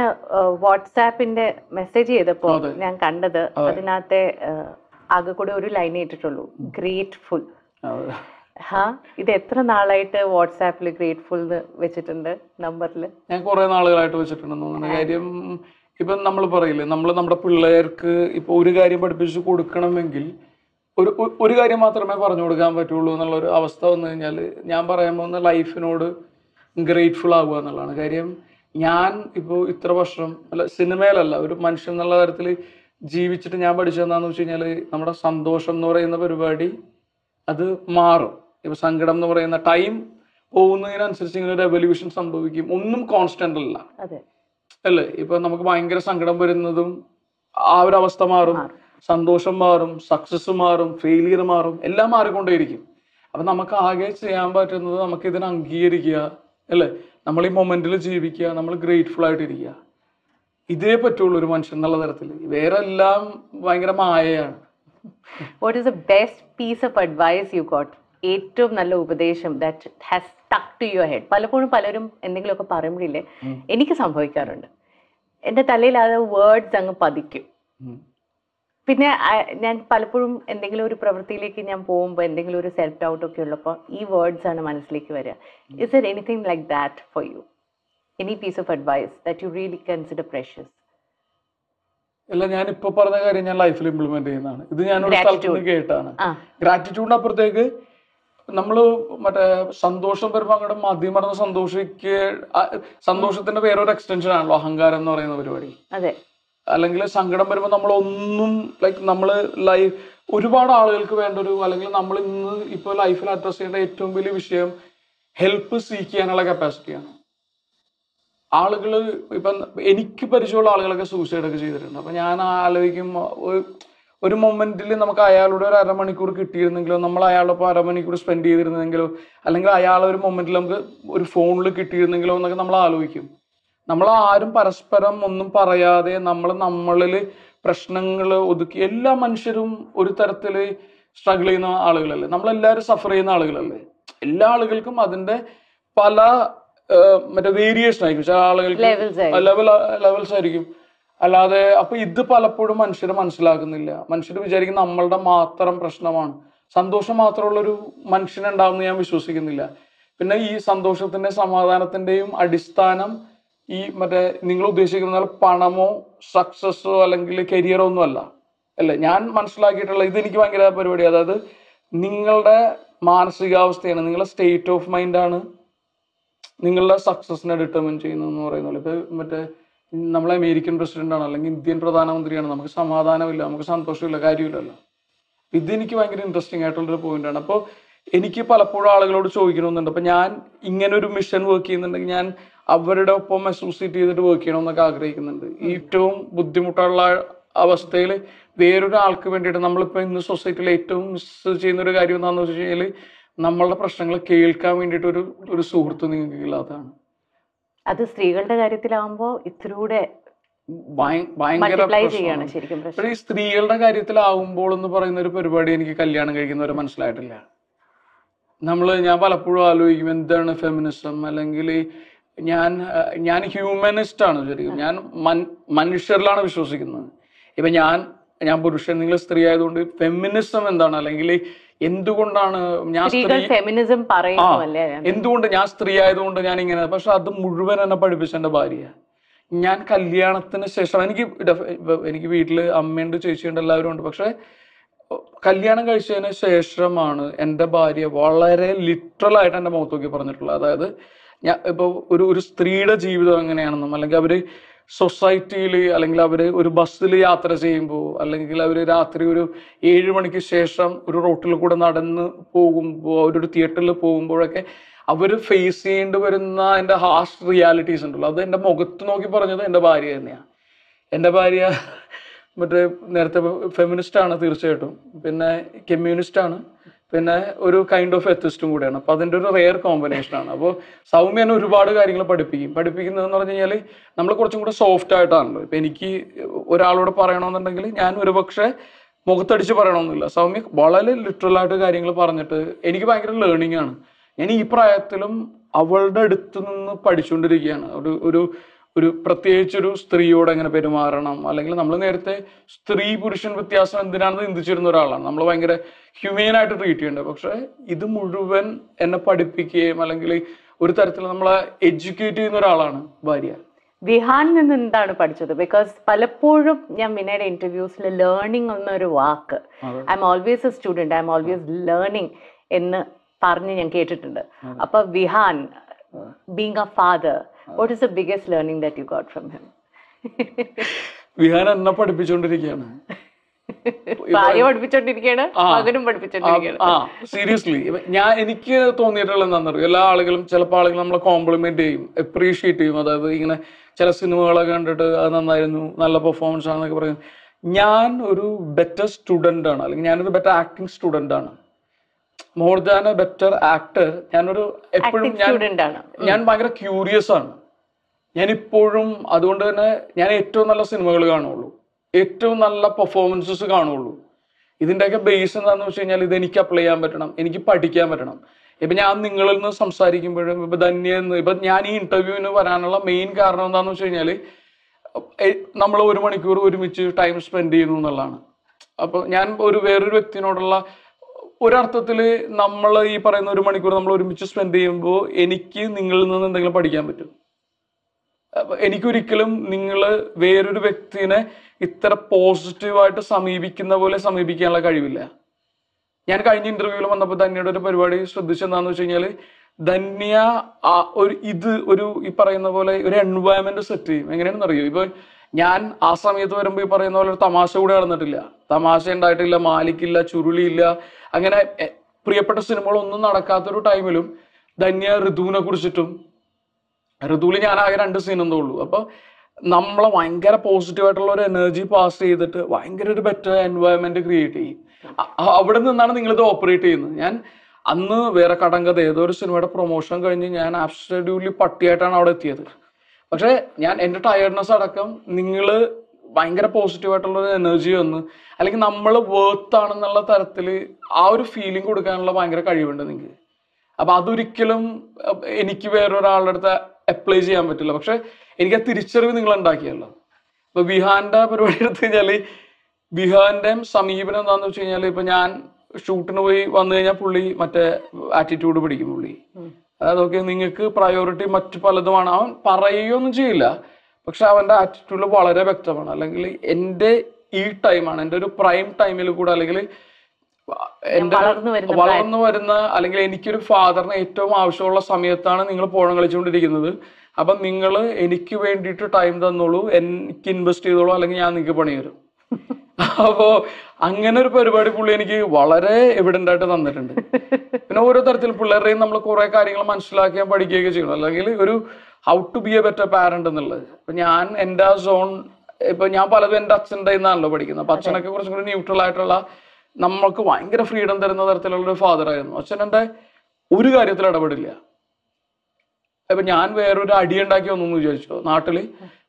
വാട്സാപ്പിന്റെ മെസ്സേജ് ചെയ്തപ്പോ ഞാൻ കണ്ടത് അതിനകത്തെ ആകെ കൂടെ ഒരു ലൈൻ ഇട്ടിട്ടുള്ളൂ. ഗ്രേറ്റ്ഫുൾ ഹാ? ഇത് എത്ര നാളായിട്ട് വാട്സാപ്പിൽ ഗ്രേറ്റ്ഫുൾ വെച്ചിട്ടുണ്ട് നമ്പറിൽ ഞാൻ കുറെ നാളുകളായിട്ട് വെച്ചിട്ടുണ്ടെന്ന് തോന്നുന്നു. കാര്യം ഇപ്പൊ നമ്മൾ പറയില്ലേ നമ്മൾ നമ്മുടെ പിള്ളേർക്ക് ഇപ്പൊ ഒരു കാര്യം പഠിപ്പിച്ച് കൊടുക്കണമെങ്കിൽ ഒരു ഒരു കാര്യം മാത്രമേ പറഞ്ഞു കൊടുക്കാൻ പറ്റുള്ളൂ എന്നുള്ള ഒരു അവസ്ഥ വന്നു കഴിഞ്ഞാൽ ഞാൻ പറയാൻ പോകുന്ന ലൈഫിനോട് ഗ്രേറ്റ്ഫുൾ ആവുക എന്നുള്ളതാണ്. കാര്യം ഞാൻ ഇപ്പോൾ ഇത്ര വർഷം അല്ല സിനിമയിലല്ല ഒരു മനുഷ്യൻ എന്നുള്ള തരത്തിൽ ജീവിച്ചിട്ട് ഞാൻ പഠിച്ചതെന്നാന്ന് വെച്ച് കഴിഞ്ഞാൽ നമ്മുടെ സന്തോഷം എന്ന് പറയുന്ന പരിപാടി അത് മാറും. ഇപ്പൊ സങ്കടം എന്ന് പറയുന്ന ടൈം പോകുന്നതിനനുസരിച്ച് ഇങ്ങനെ ഒരു എവല്യൂഷൻ സംഭവിക്കും. ഒന്നും കോൺസ്റ്റന്റ് അല്ല. അല്ലേ? ഇപ്പൊ നമുക്ക് ഭയങ്കര സങ്കടം വരുന്നതും ആ ഒരു അവസ്ഥ മാറും. സന്തോഷം മാറും സക്സസ് മാറും ഫെയിലിയർ മാറും എല്ലാം മാറിക്കൊണ്ടേയിരിക്കും. അപ്പൊ നമുക്ക് ആകെ ചെയ്യാൻ പറ്റുന്നത് നമുക്ക് ഇതിനെ അംഗീകരിക്കുക അല്ലേ? നമ്മൾ ഈ മൊമെന്റിൽ ജീവിക്കുക നമ്മൾ ഗ്രേറ്റ്ഫുൾ ആയിട്ടിരിക്കുക. ഇതേ പറ്റുള്ളൂ ഒരു മനുഷ്യൻ എന്നുള്ള തരത്തിൽ. വേറെ എല്ലാം ഭയങ്കര മായയാണ്. What is the best piece of advice you got ഏറ്റവും നല്ല ഉപദേശം that has stuck to your head പലപ്പോഴും പലരും എന്തെങ്കിലുമൊക്കെ പറയുമ്പോഴില്ലേ എനിക്ക് സംഭവിക്കാറുണ്ട്. എന്റെ തലയിൽ അത് വേർഡ്സ് അങ്ങ് പതിക്കും. പിന്നെ ഞാൻ പലപ്പോഴും എന്തെങ്കിലും ഒരു പ്രവൃത്തിയിലേക്ക് ഞാൻ പോകുമ്പോൾ എന്തെങ്കിലും ഒരു സെൽഫ് ഡൗട്ട് ഒക്കെ ഉള്ളപ്പോൾ ഈ വേർഡ്സ് ആണ് മനസ്സിലേക്ക് വരിക. Is there anything like that for you any piece of advice that you really consider precious അല്ല ഞാൻ ഇപ്പൊ പറഞ്ഞ കാര്യം ഞാൻ ലൈഫിൽ ഇംപ്ലിമെന്റ് ചെയ്യുന്നതാണ്. ഇത് ഞാൻ ഒരു സ്ഥലത്ത് നിന്ന് കേട്ടാണ് നമ്മൾ മറ്റേ സന്തോഷം വരുമ്പോൾ അങ്ങോട്ട് മതിമറന്ന് സന്തോഷിക്ക് സന്തോഷത്തിന്റെ വേറൊരു എക്സ്റ്റൻഷൻ ആണല്ലോ അഹങ്കാരം എന്ന് പറയുന്ന പരിപാടി. അതെ. അല്ലെങ്കിൽ സങ്കടം വരുമ്പോൾ നമ്മൾ ഒന്നും ലൈക്ക് നമ്മൾ ലൈഫ് ഒരുപാട് ആളുകൾക്ക് വേണ്ട ഒരു അല്ലെങ്കിൽ നമ്മൾ ഇന്ന് ഇപ്പോൾ ലൈഫിൽ അഡ്രസ് ചെയ്യേണ്ട ഏറ്റവും വലിയ വിഷയം ഹെൽപ്പ് സീക്ക് ചെയ്യാനുള്ള കപ്പാസിറ്റിയാണ് ആളുകൾ ഇപ്പം എനിക്ക് പരിചയമുള്ള ആളുകളൊക്കെ സൂസൈഡ് ഒക്കെ ചെയ്തിട്ടുണ്ട്. അപ്പം ഞാൻ ആലോചിക്കും ഒരു- മൊമെന്റിൽ നമുക്ക് അയാളുടെ ഒരു അരമണിക്കൂർ കിട്ടിയിരുന്നെങ്കിലോ നമ്മൾ അയാളൊപ്പം അരമണിക്കൂർ സ്പെൻഡ് ചെയ്തിരുന്നെങ്കിലോ അല്ലെങ്കിൽ അയാൾ ഒരു മൊമെന്റിൽ നമുക്ക് ഒരു ഫോണിൽ കിട്ടിയിരുന്നെങ്കിലോ എന്നൊക്കെ നമ്മൾ ആലോചിക്കും. നമ്മൾ ആരും പരസ്പരം ഒന്നും പറയാതെ നമ്മൾ നമ്മളിൽ പ്രശ്നങ്ങൾ ഒതുക്കി എല്ലാ മനുഷ്യരും ഒരു തരത്തിൽ സ്ട്രഗിൾ ചെയ്യുന്ന ആളുകളല്ലേ. നമ്മളെല്ലാവരും സഫർ ചെയ്യുന്ന ആളുകളല്ലേ. എല്ലാ ആളുകൾക്കും അതിന്റെ പല മറ്റേ വേരിയേഷൻ ആയിരിക്കും. ചില ആളുകൾക്ക് ലെവൽസ് ആയിരിക്കും. അല്ലാതെ അപ്പൊ ഇത് പലപ്പോഴും മനുഷ്യർ മനസ്സിലാക്കുന്നില്ല മനുഷ്യർ വിചാരിക്കുന്ന നമ്മളുടെ മാത്രം പ്രശ്നമാണ്. സന്തോഷം മാത്രമുള്ള ഒരു മനുഷ്യനുണ്ടാവുമെന്ന് ഞാൻ വിശ്വസിക്കുന്നില്ല. പിന്നെ ഈ സന്തോഷത്തിന്റെ സമാധാനത്തിന്റെയും അടിസ്ഥാനം ഈ മറ്റേ നിങ്ങൾ ഉദ്ദേശിക്കുന്ന പണമോ സക്സസ്സോ അല്ലെങ്കിൽ കരിയറോ ഒന്നും അല്ല അല്ലെ? ഞാൻ മനസ്സിലാക്കിയിട്ടുള്ള ഇത് എനിക്ക് ഭയങ്കര പരിപാടി. അതായത് നിങ്ങളുടെ മാനസികാവസ്ഥയാണ്. നിങ്ങളുടെ സ്റ്റേറ്റ് ഓഫ് മൈൻഡാണ് നിങ്ങളുടെ സക്സസിനെ ഡിറ്റർമിൻ ചെയ്യുന്നതെന്ന് പറയുന്നത് ഇപ്പൊ മറ്റേ നമ്മളെ അമേരിക്കൻ പ്രസിഡന്റാണ് അല്ലെങ്കിൽ ഇന്ത്യൻ പ്രധാനമന്ത്രിയാണ്. നമുക്ക് സമാധാനമില്ല നമുക്ക് സന്തോഷമില്ല കാര്യമില്ലല്ലോ. ഇതെനിക്ക് ഭയങ്കര ഇൻട്രസ്റ്റിംഗ് ആയിട്ടുള്ളൊരു പോയിന്റാണ് അപ്പോൾ എനിക്ക് പലപ്പോഴും ആളുകളോട് ചോദിക്കണമെന്നുണ്ട്. അപ്പം ഞാൻ ഇങ്ങനെ ഒരു മിഷൻ വർക്ക് ചെയ്യുന്നുണ്ടെങ്കിൽ ഞാൻ അവരുടെ ഒപ്പം അസോസിയേറ്റ് ചെയ്തിട്ട് വർക്ക് ചെയ്യണമെന്നൊക്കെ ആഗ്രഹിക്കുന്നുണ്ട്. ഏറ്റവും ബുദ്ധിമുട്ടുള്ള അവസ്ഥയിൽ വേറൊരാൾക്ക് വേണ്ടിയിട്ട് നമ്മളിപ്പോൾ ഇന്ന് സൊസൈറ്റിയിൽ ഏറ്റവും മിസ് ചെയ്യുന്ന ഒരു കാര്യം എന്താണെന്ന് വെച്ച് കഴിഞ്ഞാൽ നമ്മളുടെ പ്രശ്നങ്ങൾ കേൾക്കാൻ വേണ്ടിയിട്ട് ഒരു ഒരു സുഹൃത്ത് നിങ്ങൾക്ക് ഇല്ലാത്തതാണ് അത് സ്ത്രീകളുടെ കാര്യത്തിലാവുമ്പോൾ ഇത്തിരൂടെ ഭയ- ഭയങ്കര ഈ സ്ത്രീകളുടെ കാര്യത്തിലാവുമ്പോൾ എന്ന് പറയുന്ന ഒരു പരിപാടി എനിക്ക് കല്യാണം കഴിക്കുന്നവരെ മനസ്സിലായിട്ടില്ല. നമ്മൾ ഞാൻ പലപ്പോഴും ആലോചിക്കും എന്താണ് ഫെമിനിസം അല്ലെങ്കിൽ ഞാൻ ഞാൻ ഹ്യൂമനിസ്റ്റ് ആണ് ശരിക്കും. ഞാൻ മനുഷ്യരിലാണ് വിശ്വസിക്കുന്നത്. ഇപ്പൊ ഞാൻ ഞാൻ പുരുഷൻ നിങ്ങൾ സ്ത്രീ ആയതുകൊണ്ട് ഫെമിനിസം എന്താണ്? അല്ലെങ്കിൽ എന്തുകൊണ്ടാണ് ഞാൻ ഫെമിനിസം എന്തുകൊണ്ട് ഞാൻ സ്ത്രീ ആയതുകൊണ്ട് ഞാൻ ഇങ്ങനെ പക്ഷെ അത് മുഴുവൻ എന്നെ പഠിപ്പിച്ച എന്റെ ഭാര്യ. ഞാൻ കല്യാണത്തിന് ശേഷം എനിക്ക് എനിക്ക് വീട്ടിൽ അമ്മയുണ്ട് ചേച്ചിയുണ്ട് എല്ലാവരും ഉണ്ട്. പക്ഷെ കല്യാണം കഴിച്ചതിന് ശേഷമാണ് എന്റെ ഭാര്യ വളരെ ലിറ്ററൽ ആയിട്ട് എന്റെ മുഖത്ത് നോക്കി പറഞ്ഞിട്ടുള്ളത്. അതായത് ഞാൻ ഇപ്പോൾ ഒരു ഒരു സ്ത്രീയുടെ ജീവിതം എങ്ങനെയാണെന്നും അല്ലെങ്കിൽ അവർ സൊസൈറ്റിയിൽ അല്ലെങ്കിൽ അവർ ഒരു ബസ്സിൽ യാത്ര ചെയ്യുമ്പോൾ അല്ലെങ്കിൽ അവർ രാത്രി ഒരു ഏഴ് മണിക്ക് ശേഷം ഒരു റോട്ടിൽ കൂടെ നടന്ന് പോകുമ്പോൾ അവരൊരു തിയേറ്ററിൽ പോകുമ്പോഴൊക്കെ അവർ ഫേസ് ചെയ്യേണ്ടി വരുന്ന എന്റെ ഹാർഷ് റിയാലിറ്റീസ് ഉണ്ടല്ലോ. അത് എന്റെ മുഖത്ത് നോക്കി പറഞ്ഞത് എന്റെ ഭാര്യ തന്നെയാണ് എന്റെ ഭാര്യ മറ്റേ നേരത്തെ ഫെമിനിസ്റ്റ് ആണ് തീർച്ചയായിട്ടും. പിന്നെ കമ്മ്യൂണിസ്റ്റ് ആണ്. പിന്നെ ഒരു കൈൻഡ് ഓഫ് എത്തിസ്റ്റും കൂടെയാണ്. അപ്പൊ അതിന്റെ ഒരു റെയർ കോമ്പിനേഷൻ ആണ്. അപ്പോൾ സൗമ്യനെ ഒരുപാട് കാര്യങ്ങൾ പഠിപ്പിക്കും. പഠിപ്പിക്കുന്നത് എന്ന് പറഞ്ഞു കഴിഞ്ഞാൽ നമ്മൾ കുറച്ചും കൂടെ സോഫ്റ്റ് ആയിട്ടാണല്ലോ. ഇപ്പൊ എനിക്ക് ഒരാളോട് പറയണമെന്നുണ്ടെങ്കിൽ ഞാൻ ഒരുപക്ഷെ മുഖത്തടിച്ച് പറയണമെന്നില്ല. സൗമ്യ വളരെ ലിറ്ററൽ ആയിട്ട് കാര്യങ്ങൾ പറഞ്ഞിട്ട് എനിക്ക് ഭയങ്കര ലേണിംഗ് ആണ്. ഞാൻ ഈ പ്രായത്തിലും അവളുടെ അടുത്ത് നിന്ന് പഠിച്ചുകൊണ്ടിരിക്കുകയാണ്. ഒരു ഒരു ഒരു പ്രത്യേകിച്ച് ഒരു സ്ത്രീയോട് എങ്ങനെ പെരുമാറണം? അല്ലെങ്കിൽ നമ്മൾ നേരത്തെ സ്ത്രീ പുരുഷൻ വ്യത്യാസം എന്തിനാണെന്ന് ചിന്തിച്ചിരുന്ന ഒരാളാണ്. നമ്മൾ ഭയങ്കര ഹ്യൂമൻ ആയിട്ട് ട്രീറ്റ് ചെയ്യേണ്ടത് പക്ഷെ ഇത് മുഴുവൻ എന്നെ പഠിപ്പിക്കുകയും അല്ലെങ്കിൽ ഒരു തരത്തിൽ നമ്മളെ എഡ്യൂക്കേറ്റ് ചെയ്യുന്ന ഒരാളാണ് ഭാര്യ. വിഹാൻ നിന്ന് എന്താണ് പഠിച്ചത്? ബിക്കോസ് പലപ്പോഴും ഞാൻ വിനയുടെ ഇന്റർവ്യൂസിൽ ലേണിംഗ് എന്നൊരു വാക്ക്. I'm always a student I'm always learning എന്ന് പറഞ്ഞ് ഞാൻ കേട്ടിട്ടുണ്ട്. അപ്പൊ Vihaan being a father what is the biggest learning that you got from him Vihaan എന്നെ പഠിപ്പിച്ചുകൊണ്ടിരിക്കുകയാണ് ഭാര്യ പഠിപ്പിച്ചോണ്ടിരിക്കുകയാണ് ആ. മകനും പഠിപ്പിച്ചോണ്ടിരിക്കുകയാണ് ആ സീരിയസ്ലി ഞാൻ എനിക്ക് തോന്നിയിട്ടുള്ള എന്താണെന്നറിയോ? എല്ലാ ആളുകളും ചിലപ്പോൾ ആളുകൾ നമ്മളെ കോംപ്ലിമെന്റ് ചെയ്യും അപ്രീഷിയേറ്റ് ചെയ്യും. അതായത് ഇങ്ങനെ ചില സിനിമകളൊക്കെ കണ്ടിട്ട് അത് നന്നായിരുന്നു നല്ല പെർഫോമൻസ് ആണെന്നൊക്കെ പറയും. ഞാൻ ഒരു ബെറ്റർ സ്റ്റുഡന്റ് ആണ്. അല്ലെങ്കിൽ ഞാനൊരു ബെറ്റർ ആക്ടിങ് സ്റ്റുഡന്റ് ആണ്. More than a better actor ഞാനൊരു എപ്പോഴും ഞാൻ ഭയങ്കര ക്യൂരിയസ് ആണ്. ഞാൻ ഇപ്പോഴും അതുകൊണ്ട് തന്നെ ഞാൻ ഏറ്റവും നല്ല സിനിമകൾ കാണുള്ളൂ. ഏറ്റവും നല്ല പെർഫോമൻസസ് കാണുള്ളൂ. ഇതിന്റെയൊക്കെ ബേസ് എന്താണെന്ന് വെച്ച് കഴിഞ്ഞാൽ ഇത് എനിക്ക് അപ്ലൈ ചെയ്യാൻ പറ്റണം. എനിക്ക് പഠിക്കാൻ പറ്റണം. ഇപ്പം ഞാൻ നിങ്ങളിൽ നിന്ന് സംസാരിക്കുമ്പോഴും ഇപ്പം ധന്യ എന്ന് ഇപ്പൊ ഞാൻ ഈ ഇന്റർവ്യൂവിന് വരാനുള്ള മെയിൻ കാരണം എന്താണെന്ന് വെച്ച് കഴിഞ്ഞാൽ നമ്മൾ ഒരു മണിക്കൂർ ഒരുമിച്ച് ടൈം സ്പെൻഡ് ചെയ്യുന്നു എന്നുള്ളതാണ്. അപ്പോൾ ഞാൻ ഒരു വേറൊരു വ്യക്തിനോടുള്ള ഒരർത്ഥത്തിൽ നമ്മൾ ഈ പറയുന്ന ഒരു മണിക്കൂർ നമ്മൾ ഒരുമിച്ച് സ്പെൻഡ് ചെയ്യുമ്പോൾ എനിക്ക് നിങ്ങളിൽ നിന്ന് എന്തെങ്കിലും പഠിക്കാൻ പറ്റും. എനിക്കൊരിക്കലും നിങ്ങൾ വേറൊരു വ്യക്തിനെ ഇത്ര പോസിറ്റീവായിട്ട് സമീപിക്കുന്ന പോലെ സമീപിക്കാനുള്ള കഴിവില്ല. ഞാൻ കഴിഞ്ഞ ഇന്റർവ്യൂവിൽ വന്നപ്പോൾ ധന്യയുടെ ഒരു പരിപാടി ശ്രദ്ധിച്ചെന്താന്ന് വെച്ച് കഴിഞ്ഞാൽ ധന്യ ഒരു ഇത് ഒരു ഈ പറയുന്ന പോലെ ഒരു എൻവയോൺമെന്റ് സെറ്റ് ചെയ്യും. എങ്ങനെയാണെന്ന് അറിയോ? ഇപ്പൊ ഞാൻ ആ സമയത്ത് വരുമ്പോൾ ഈ പറയുന്ന പോലെ ഒരു തമാശ കൂടെ നടന്നിട്ടില്ല. തമാശ ഉണ്ടായിട്ടില്ല മാലിക്കില്ല ചുരുളിയില്ല അങ്ങനെ പ്രിയപ്പെട്ട സിനിമകളൊന്നും നടക്കാത്തൊരു ടൈമിലും ധന്യ ഋതുവിനെ കുറിച്ചിട്ടും ഋതുവിൽ ഞാൻ ആകെ രണ്ട് സീൻ എന്തേ ഉള്ളൂ. അപ്പൊ നമ്മളെ ഭയങ്കര പോസിറ്റീവ് ആയിട്ടുള്ള ഒരു എനർജി പാസ് ചെയ്തിട്ട് ഭയങ്കര ഒരു ബെറ്റർ എൻവയോൺമെന്റ് ക്രിയേറ്റ് ചെയ്യും. അവിടെ നിന്നാണ് നിങ്ങൾ ഇത് ഓപ്പറേറ്റ് ചെയ്യുന്നത്. ഞാൻ അന്ന് വേറെ കടങ്കഥ ഏതോ ഒരു സിനിമയുടെ പ്രൊമോഷൻ കഴിഞ്ഞ് ഞാൻ ആബ്സ്റ്റഡ്യൂലി പട്ടിയായിട്ടാണ് അവിടെ എത്തിയത്. പക്ഷേ ഞാൻ എന്റെ ടയർഡ്നെസ് അടക്കം നിങ്ങൾ ഭയങ്കര പോസിറ്റീവ് ആയിട്ടുള്ള ഒരു എനർജി വന്ന് അല്ലെങ്കിൽ നമ്മൾ വേർത്ത് ആണെന്നുള്ള തരത്തിൽ ആ ഒരു ഫീലിംഗ് കൊടുക്കാനുള്ള ഭയങ്കര കഴിവുണ്ട് നിങ്ങൾക്ക് അപ്പൊ അതൊരിക്കലും എനിക്ക് വേറൊരാളുടെ അടുത്ത് അപ്ലൈ ചെയ്യാൻ പറ്റില്ല. പക്ഷെ എനിക്ക് ആ തിരിച്ചറിവ് നിങ്ങൾ ഉണ്ടാക്കിയല്ലോ. ഇപ്പൊ ബിഹാറിന്റെ പരിപാടി എടുത്തു കഴിഞ്ഞാൽ ബിഹാറിന്റെ സമീപനം എന്താന്ന് വെച്ച് കഴിഞ്ഞാൽ ഇപ്പൊ ഞാൻ ഷൂട്ടിന് പോയി വന്നു കഴിഞ്ഞാൽ പുള്ളി മറ്റേ ആറ്റിറ്റ്യൂഡ് പിടിക്കും പുള്ളി. അതായത് ഓക്കെ നിങ്ങൾക്ക് പ്രയോറിറ്റി മറ്റു പലതുമാണ്. അവൻ പറയുകയൊന്നും ചെയ്യില്ല. പക്ഷെ അവന്റെ ആറ്റിറ്റ്യൂഡിൽ വളരെ വ്യക്തമാണ്. അല്ലെങ്കിൽ എന്റെ ഈ ടൈമാണ് എന്റെ ഒരു പ്രൈം ടൈമിൽ കൂടെ അല്ലെങ്കിൽ എന്റെ വളർന്നു വരുന്ന അല്ലെങ്കിൽ എനിക്കൊരു ഫാദറിന് ഏറ്റവും ആവശ്യമുള്ള സമയത്താണ് നിങ്ങൾ പോണം കളിച്ചുകൊണ്ടിരിക്കുന്നത്. അപ്പം നിങ്ങൾ എനിക്ക് വേണ്ടിയിട്ട് ടൈം തന്നോളൂ. എനിക്ക് ഇൻവെസ്റ്റ് ചെയ്തോളൂ. അല്ലെങ്കിൽ ഞാൻ നിങ്ങൾക്ക് പണി തരും. അപ്പോ അങ്ങനെ ഒരു പരിപാടി പുള്ളി എനിക്ക് വളരെ എവിഡന്റ് ആയിട്ട് തന്നിട്ടുണ്ട്. പിന്നെ ഓരോ തരത്തിൽ പിള്ളേരുടെയും നമ്മൾ കുറെ കാര്യങ്ങൾ മനസ്സിലാക്കിയാൽ പഠിക്കുകയൊക്കെ ചെയ്യണം. അല്ലെങ്കിൽ ഒരു how to be a better parent എന്നുള്ളത്. ഇപ്പൊ ഞാൻ എന്റെ ആ സോൺ ഇപ്പൊ ഞാൻ പലതും എന്റെ അച്ഛന്റെ നിന്നാണല്ലോ പഠിക്കുന്നത്. അപ്പൊ അച്ഛനൊക്കെ കുറച്ചും കൂടി ന്യൂട്രൽ ആയിട്ടുള്ള നമ്മൾക്ക് ഭയങ്കര ഫ്രീഡം തരുന്ന തരത്തിലുള്ള ഒരു ഫാദർ ആയിരുന്നു. അച്ഛൻ എന്റെ ഒരു കാര്യത്തിൽ ഇടപെടില്ല. ഇപ്പൊ ഞാൻ വേറൊരു അടി ഉണ്ടാക്കി വന്നു എന്ന് വിചാരിച്ചോ? നാട്ടിൽ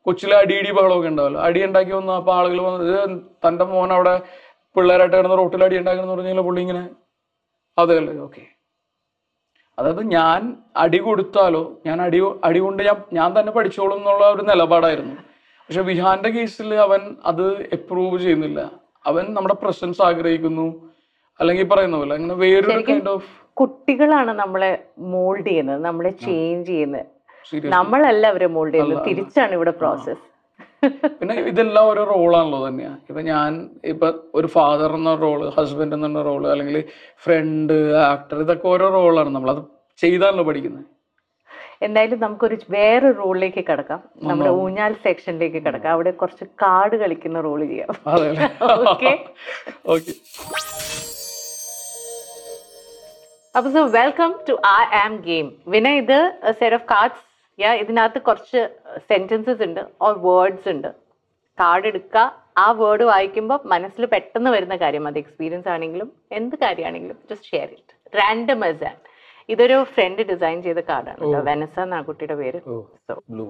കൊച്ചിലെ അടിയിടി ബഹളമൊക്കെ ഉണ്ടാവല്ലോ. അടി ഉണ്ടാക്കി വന്നു അപ്പൊ ആളുകൾ വന്ന് "ഇത് തന്റെ മോൻ അവിടെ പിള്ളേരായിട്ട് കിടന്ന് റോട്ടിൽ അടി ഉണ്ടാക്കണം പറഞ്ഞാൽ പുള്ളി ഇങ്ങനെ. അതെ അല്ലേ? ഓക്കെ അതായത് ഞാൻ അടി കൊടുത്താലോ ഞാൻ അടി അടി കൊണ്ട് ഞാൻ ഞാൻ തന്നെ പഠിച്ചോളും എന്നുള്ള ഒരു നിലപാടായിരുന്നു. പക്ഷെ വിഹാന്റെ കേസിൽ അവൻ അത് എപ്രൂവ് ചെയ്യുന്നില്ല. അവൻ നമ്മുടെ പ്രസൻസ് ആഗ്രഹിക്കുന്നു. അല്ലെങ്കിൽ പറയുന്ന പോലെ അങ്ങനെ വേറൊരു കൈൻഡ് ഓഫ് കുട്ടികളാണ് നമ്മളെ മോൾഡ് ചെയ്യുന്നത് നമ്മളെ ചേഞ്ച് ചെയ്യുന്നത്. നമ്മളല്ല അവരെ മോൾഡ് ചെയ്യുന്നത്. തിരിച്ചാണ് ഇവിടെ പ്രോസസ് പിന്നെ ഇതെല്ലാം ഓരോ റോളാണല്ലോ തന്നെയാ. ഇപ്പൊ ഞാൻ ഇപ്പൊ ഒരു ഫാദർ എന്ന റോൾ ഹസ്ബൻഡ് എന്ന റോൾ അല്ലെങ്കിൽ ഫ്രണ്ട് ആക്ടർ ഇതൊക്കെ ഓരോ റോളാണ് നമ്മൾ അത് ചെയ്താണല്ലോ പഠിക്കുന്നത്. എന്തായാലും നമുക്കൊരു വേറെ റോളിലേക്ക് കിടക്കാം. നമ്മുടെ ഊഞ്ഞാൽ സെക്ഷനിലേക്ക് കിടക്കാം. അവിടെ കുറച്ച് കാർഡ് കളിക്കുന്ന റോൾ ചെയ്യാം. ഓക്കെ അപ്പൊ so welcome to I am game വിന ഇത് സെറ്റ് ഓഫ് കാർഡ്സ് യാ ഇതിനകത്ത് കുറച്ച് സെന്റൻസസ് ഉണ്ട്. ഓർ വേർഡ്സ് ഉണ്ട്. കാർഡ് എടുക്കുക. ആ വേർഡ് വായിക്കുമ്പോൾ മനസ്സിൽ പെട്ടെന്ന് വരുന്ന കാര്യം. അത് എക്സ്പീരിയൻസ് ആണെങ്കിലും എന്ത് കാര്യമാണെങ്കിലും just share it random an ഇതൊരു ഫ്രണ്ട് ഡിസൈൻ ചെയ്ത കാർഡാണ്. വെനസ എന്നാ കുട്ടിയുടെ പേര്. ബ്ലൂ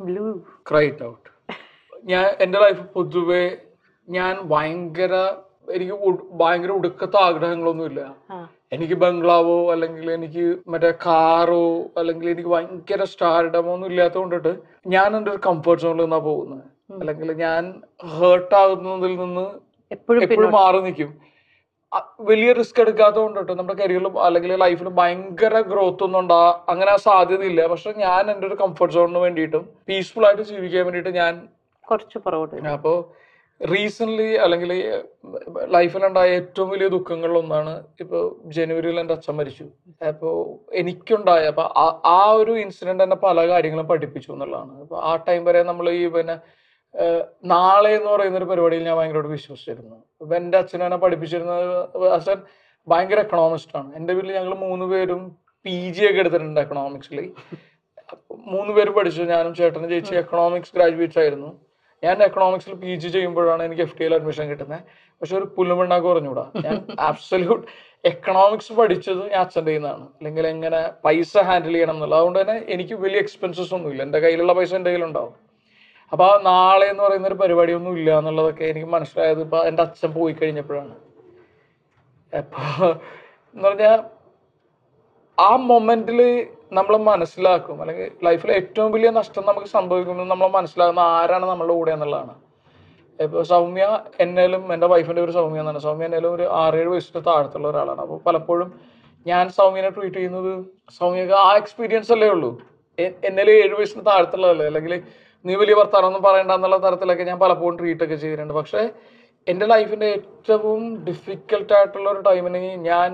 ബ്ലൂ ക്രൈറ്റ് ഔട്ട് ഞാൻ എന്റെ ലൈഫ് പൊതുവെ ഞാൻ ഭയങ്കര എനിക്ക് ഭയങ്കര ഉടുക്കത്തെ ആഗ്രഹങ്ങളൊന്നുമില്ല. ഇല്ല എനിക്ക് ബംഗ്ലാവോ അല്ലെങ്കിൽ എനിക്ക് മറ്റേ കാറോ അല്ലെങ്കിൽ എനിക്ക് ഭയങ്കര സ്റ്റാർഡമോ ഒന്നും ഇല്ലാത്ത കൊണ്ടിട്ട് ഞാൻ എന്റെ ഒരു കംഫർട്ട് സോണിൽ നിന്നാ പോകുന്നത്. അല്ലെങ്കിൽ ഞാൻ ഹേർട്ട് ആകുന്നതിൽ നിന്ന് എപ്പോഴും മാറി നിൽക്കും. വലിയ റിസ്ക് എടുക്കാത്തതുകൊണ്ട് കേട്ടോ നമ്മുടെ കരിയറിലും അല്ലെങ്കിൽ ലൈഫിൽ ഭയങ്കര ഗ്രോത്ത് ഒന്നും ഉണ്ടാ അങ്ങനെ സാധ്യതയില്ല. പക്ഷെ ഞാൻ എന്റെ ഒരു കംഫർട്ട് സോണിന് വേണ്ടിയിട്ടും പീസ്ഫുൾ ആയിട്ട് ജീവിക്കാൻ വേണ്ടിയിട്ട് ഞാൻ കുറച്ച് പുറകോട്ട്. അപ്പോൾ റീസെന്റ് അല്ലെങ്കിൽ ലൈഫിലുണ്ടായ ഏറ്റവും വലിയ ദുഃഖങ്ങളിലൊന്നാണ് ഇപ്പോൾ ജനുവരിയിൽ എന്റെ അച്ഛൻ മരിച്ചു. അപ്പോൾ എനിക്കുണ്ടായ അപ്പോൾ ആ ഒരു ഇൻസിഡന്റ് എന്നെ പല കാര്യങ്ങളും പഠിപ്പിച്ചു എന്നുള്ളതാണ്. അപ്പോൾ ആ ടൈം വരെ നമ്മൾ ഈ പിന്നെ നാളെ എന്ന് പറയുന്ന ഒരു പരിപാടിയിൽ ഞാൻ ഭയങ്കരമായിട്ട് വിശ്വസിച്ചിരുന്നു. അപ്പം എന്റെ അച്ഛനും എന്നെ പഠിപ്പിച്ചിരുന്നത് അച്ഛൻ ഭയങ്കര എക്കണോമിസ്റ്റ് ആണ്. എന്റെ വീട്ടിൽ ഞങ്ങൾ മൂന്ന് പേരും പി ജി ഒക്കെ എടുത്തിട്ടുണ്ട് എക്കണോമിക്സിൽ മൂന്ന് പേര് പഠിച്ചു. ഞാനും ചേട്ടനും ചേച്ചി എക്കണോമിക്സ് ഗ്രാജുവേറ്റ്സ് ആയിരുന്നു. ഞാൻ എക്കണോമിക്സിൽ പി ജി ചെയ്യുമ്പോഴാണ് എനിക്ക് എഫ് ടി എൽ അഡ്മിഷൻ കിട്ടുന്നത് പക്ഷെ ഒരു പുല്ലുമണ്ണാക്ക് പറഞ്ഞുകൂടാ ഞാൻ ആബ്സല്യൂട്ട് എക്കണോമിക്സ് പഠിച്ചത് ഞാൻ അച്ഛന്റെ നിന്നാണ് അല്ലെങ്കിൽ എങ്ങനെ പൈസ ഹാൻഡിൽ ചെയ്യണം എന്നുള്ളത്. അതുകൊണ്ട് തന്നെ എനിക്ക് വലിയ എക്സ്പെൻസസ് ഒന്നുമില്ല. എന്റെ കയ്യിലുള്ള പൈസ എന്റെ കയ്യിലുണ്ടാവും. അപ്പോൾ നാളെ എന്ന് പറയുന്ന ഒരു പരിപാടിയൊന്നും ഇല്ല എന്നുള്ളതൊക്കെ എനിക്ക് മനസ്സിലായത് ഇപ്പോൾ എന്റെ അച്ഛൻ പോയി കഴിഞ്ഞപ്പോഴാണ്. അപ്പോൾ എന്ന് പറഞ്ഞാൽ ആ മൊമെന്റിൽ നമ്മൾ മനസ്സിലാക്കും. അല്ലെങ്കിൽ ലൈഫിൽ ഏറ്റവും വലിയ നഷ്ടം നമുക്ക് സംഭവിക്കുമ്പോൾ നമ്മൾ മനസ്സിലാകുന്ന ആരാണ് നമ്മളുടെ കൂടെ എന്നുള്ളതാണ്. ഇപ്പോൾ സൗമ്യ എന്നേലും എന്റെ വൈഫിന്റെ ഒരു സൗമ്യ എന്നാണ്. സൗമ്യ എന്നേലും ഒരു ആറേഴ് വയസ്സിന് താഴത്തുള്ള ഒരാളാണ്. അപ്പോൾ പലപ്പോഴും ഞാൻ സൗമ്യനെ ട്രീറ്റ് ചെയ്യുന്നത് സൗമ്യക്ക് ആ എക്സ്പീരിയൻസ് അല്ലേ ഉള്ളൂ. എന്നേലും ഏഴ് വയസ്സിന് താഴത്തുള്ളതല്ലേ? അല്ലെങ്കിൽ നീ വലിയ വർത്താനൊന്നും പറയണ്ട എന്നുള്ള തരത്തിലൊക്കെ ഞാൻ പലപ്പോഴും ട്രീറ്റ് ഒക്കെ ചെയ്തിട്ടുണ്ട്. പക്ഷേ എന്റെ ലൈഫിന്റെ ഏറ്റവും ഡിഫിക്കൽട്ട് ആയിട്ടുള്ള ഒരു ടൈമിന് ഞാൻ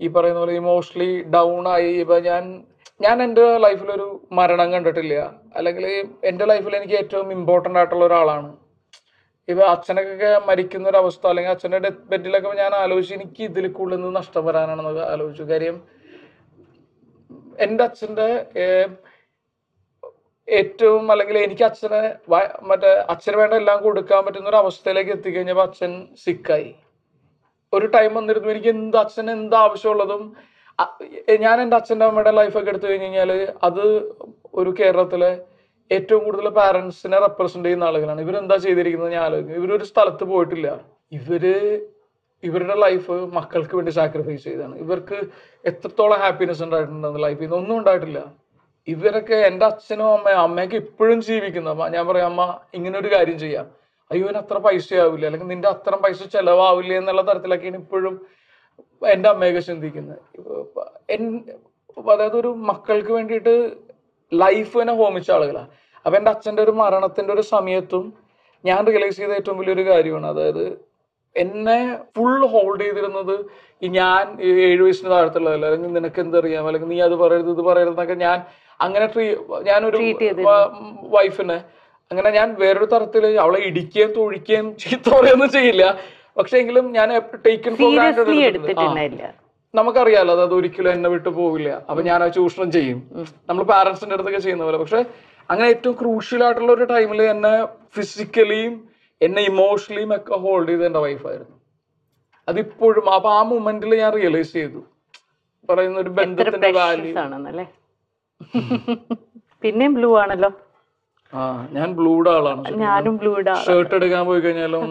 ഈ പറയുന്ന പോലെ ഇമോഷണലി ഡൗൺ ആയി. ഇപ്പം ഞാൻ ഞാൻ എന്റെ ലൈഫിലൊരു മരണം കണ്ടിട്ടില്ല. അല്ലെങ്കിൽ എന്റെ ലൈഫിൽ എനിക്ക് ഏറ്റവും ഇമ്പോർട്ടന്റ് ആയിട്ടുള്ള ഒരാളാണ്. ഇപ്പൊ അച്ഛനൊക്കെ മരിക്കുന്ന ഒരു അവസ്ഥ അല്ലെങ്കിൽ അച്ഛന്റെ ഡെത്ത് ബെഡിലൊക്കെ ഞാൻ ആലോചിച്ചു എനിക്ക് ഇതിൽ കൂടുതൽ നിന്ന് നഷ്ടം വരാനാണെന്ന് ആലോചിച്ചു. കാര്യം എന്റെ അച്ഛന്റെ ഏറ്റവും അല്ലെങ്കിൽ എനിക്ക് അച്ഛനെ മറ്റേ അച്ഛന് വേണ്ട എല്ലാം കൊടുക്കാൻ പറ്റുന്ന ഒരു അവസ്ഥയിലേക്ക് എത്തിക്കഴിഞ്ഞപ്പോൾ അച്ഛൻ സിക്കായി ഒരു ടൈം വന്നിരുന്നു. എനിക്ക് എന്ത് അച്ഛന് എന്ത് ആവശ്യമുള്ളതും ഞാൻ എന്റെ അച്ഛന്റെ അമ്മയുടെ ലൈഫൊക്കെ എടുത്തു കഴിഞ്ഞ് കഴിഞ്ഞാൽ അത് ഒരു കേരളത്തിലെ ഏറ്റവും കൂടുതൽ പാരൻസിനെ റെപ്രസെന്റ് ചെയ്യുന്ന ആളുകളാണ്. ഇവരെന്താ ചെയ്തിരിക്കുന്നത് ഞാൻ ആലോചിക്കും ഇവരൊരു സ്ഥലത്ത് പോയിട്ടില്ല. ഇവർ ഇവരുടെ ലൈഫ് മക്കൾക്ക് വേണ്ടി സാക്രിഫൈസ് ചെയ്താണ് ഇവർക്ക് എത്രത്തോളം ഹാപ്പിനെസ് ഉണ്ടായിട്ടുണ്ടെന്ന് ലൈഫിൽ നിന്ന് ഒന്നും ഉണ്ടായിട്ടില്ല. ഇവരൊക്കെ എന്റെ അച്ഛനും അമ്മയും അമ്മയൊക്കെ ഇപ്പോഴും ജീവിക്കുന്ന. അമ്മ ഞാൻ പറയാം അമ്മ ഇങ്ങനെ ഒരു കാര്യം ചെയ്യാം. അയ്യോ ഇവന് അത്ര പൈസ ആവില്ല അല്ലെങ്കിൽ നിന്റെ അത്ര പൈസ ചെലവാവില്ല എന്നുള്ള തരത്തിലൊക്കെയാണ് ഇപ്പോഴും എന്റെ അമ്മയൊക്കെ ചിന്തിക്കുന്നത്. അതായത് ഒരു മക്കൾക്ക് വേണ്ടിയിട്ട് ലൈഫ് തന്നെ ഹോമിച്ച ആളുകളാണ് അപ്പൊ എന്റെ അച്ഛന്റെ ഒരു മരണത്തിന്റെ ഒരു സമയത്തും ഞാൻ റിയലൈസ് ചെയ്ത ഏറ്റവും വലിയൊരു കാര്യമാണ്. അതായത് എന്നെ ഫുൾ ഹോൾഡ് ചെയ്തിരുന്നത് ഈ ഞാൻ ഏഴു വയസ്സിന് താഴത്തുള്ളതല്ല. അല്ലെങ്കിൽ നിനക്ക് എന്തറിയാം അല്ലെങ്കിൽ നീ അത് പറയരുത് ഇത് പറയരുതെന്നൊക്കെ ഞാൻ അങ്ങനെ ട്രീ ഞാനൊരു വൈഫിനെ. അങ്ങനെ ഞാൻ വേറൊരു തരത്തിൽ അവളെ ഇടിക്കുകയും തൊഴിക്കുകയും ചീത്ത പറയുകയൊന്നും ചെയ്യില്ല. പക്ഷെ എങ്കിലും ഞാൻ ടേക്കൺ ഫോർ നമുക്കറിയാലോ അത് ഒരിക്കലും എന്നെ വിട്ടു പോവില്ല. അപ്പൊ ഞാൻ ആ ചൂഷണം ചെയ്യും. നമ്മൾ പാരന്റ്സിന്റെ അടുത്തൊക്കെ ചെയ്യുന്ന പോലെ. പക്ഷെ അങ്ങനെ ഏറ്റവും ക്രൂഷ്യൽ ആയിട്ടുള്ള ഒരു ടൈമിൽ എന്നെ ഫിസിക്കലിയും എന്നെ ഇമോഷണലിയും ഒക്കെ ഹോൾഡ് ചെയ്ത് എന്റെ വൈഫായിരുന്നു അതിപ്പോഴും അപ്പൊ ആ മൊമെന്റിൽ ഞാൻ റിയലൈസ് ചെയ്തു. പറയുന്ന ഒരു ബന്ധത്തിന്റെ വാല്യൂ പിന്നെയും ബ്ലൂ ആണല്ലോ. ആ ഞാൻ ബ്ലൂഡ് ആളാണ്. ഞാനും ബ്ലൂ ഇടാ ഷർട്ട് എടുക്കാൻ പോയി കഴിഞ്ഞാലും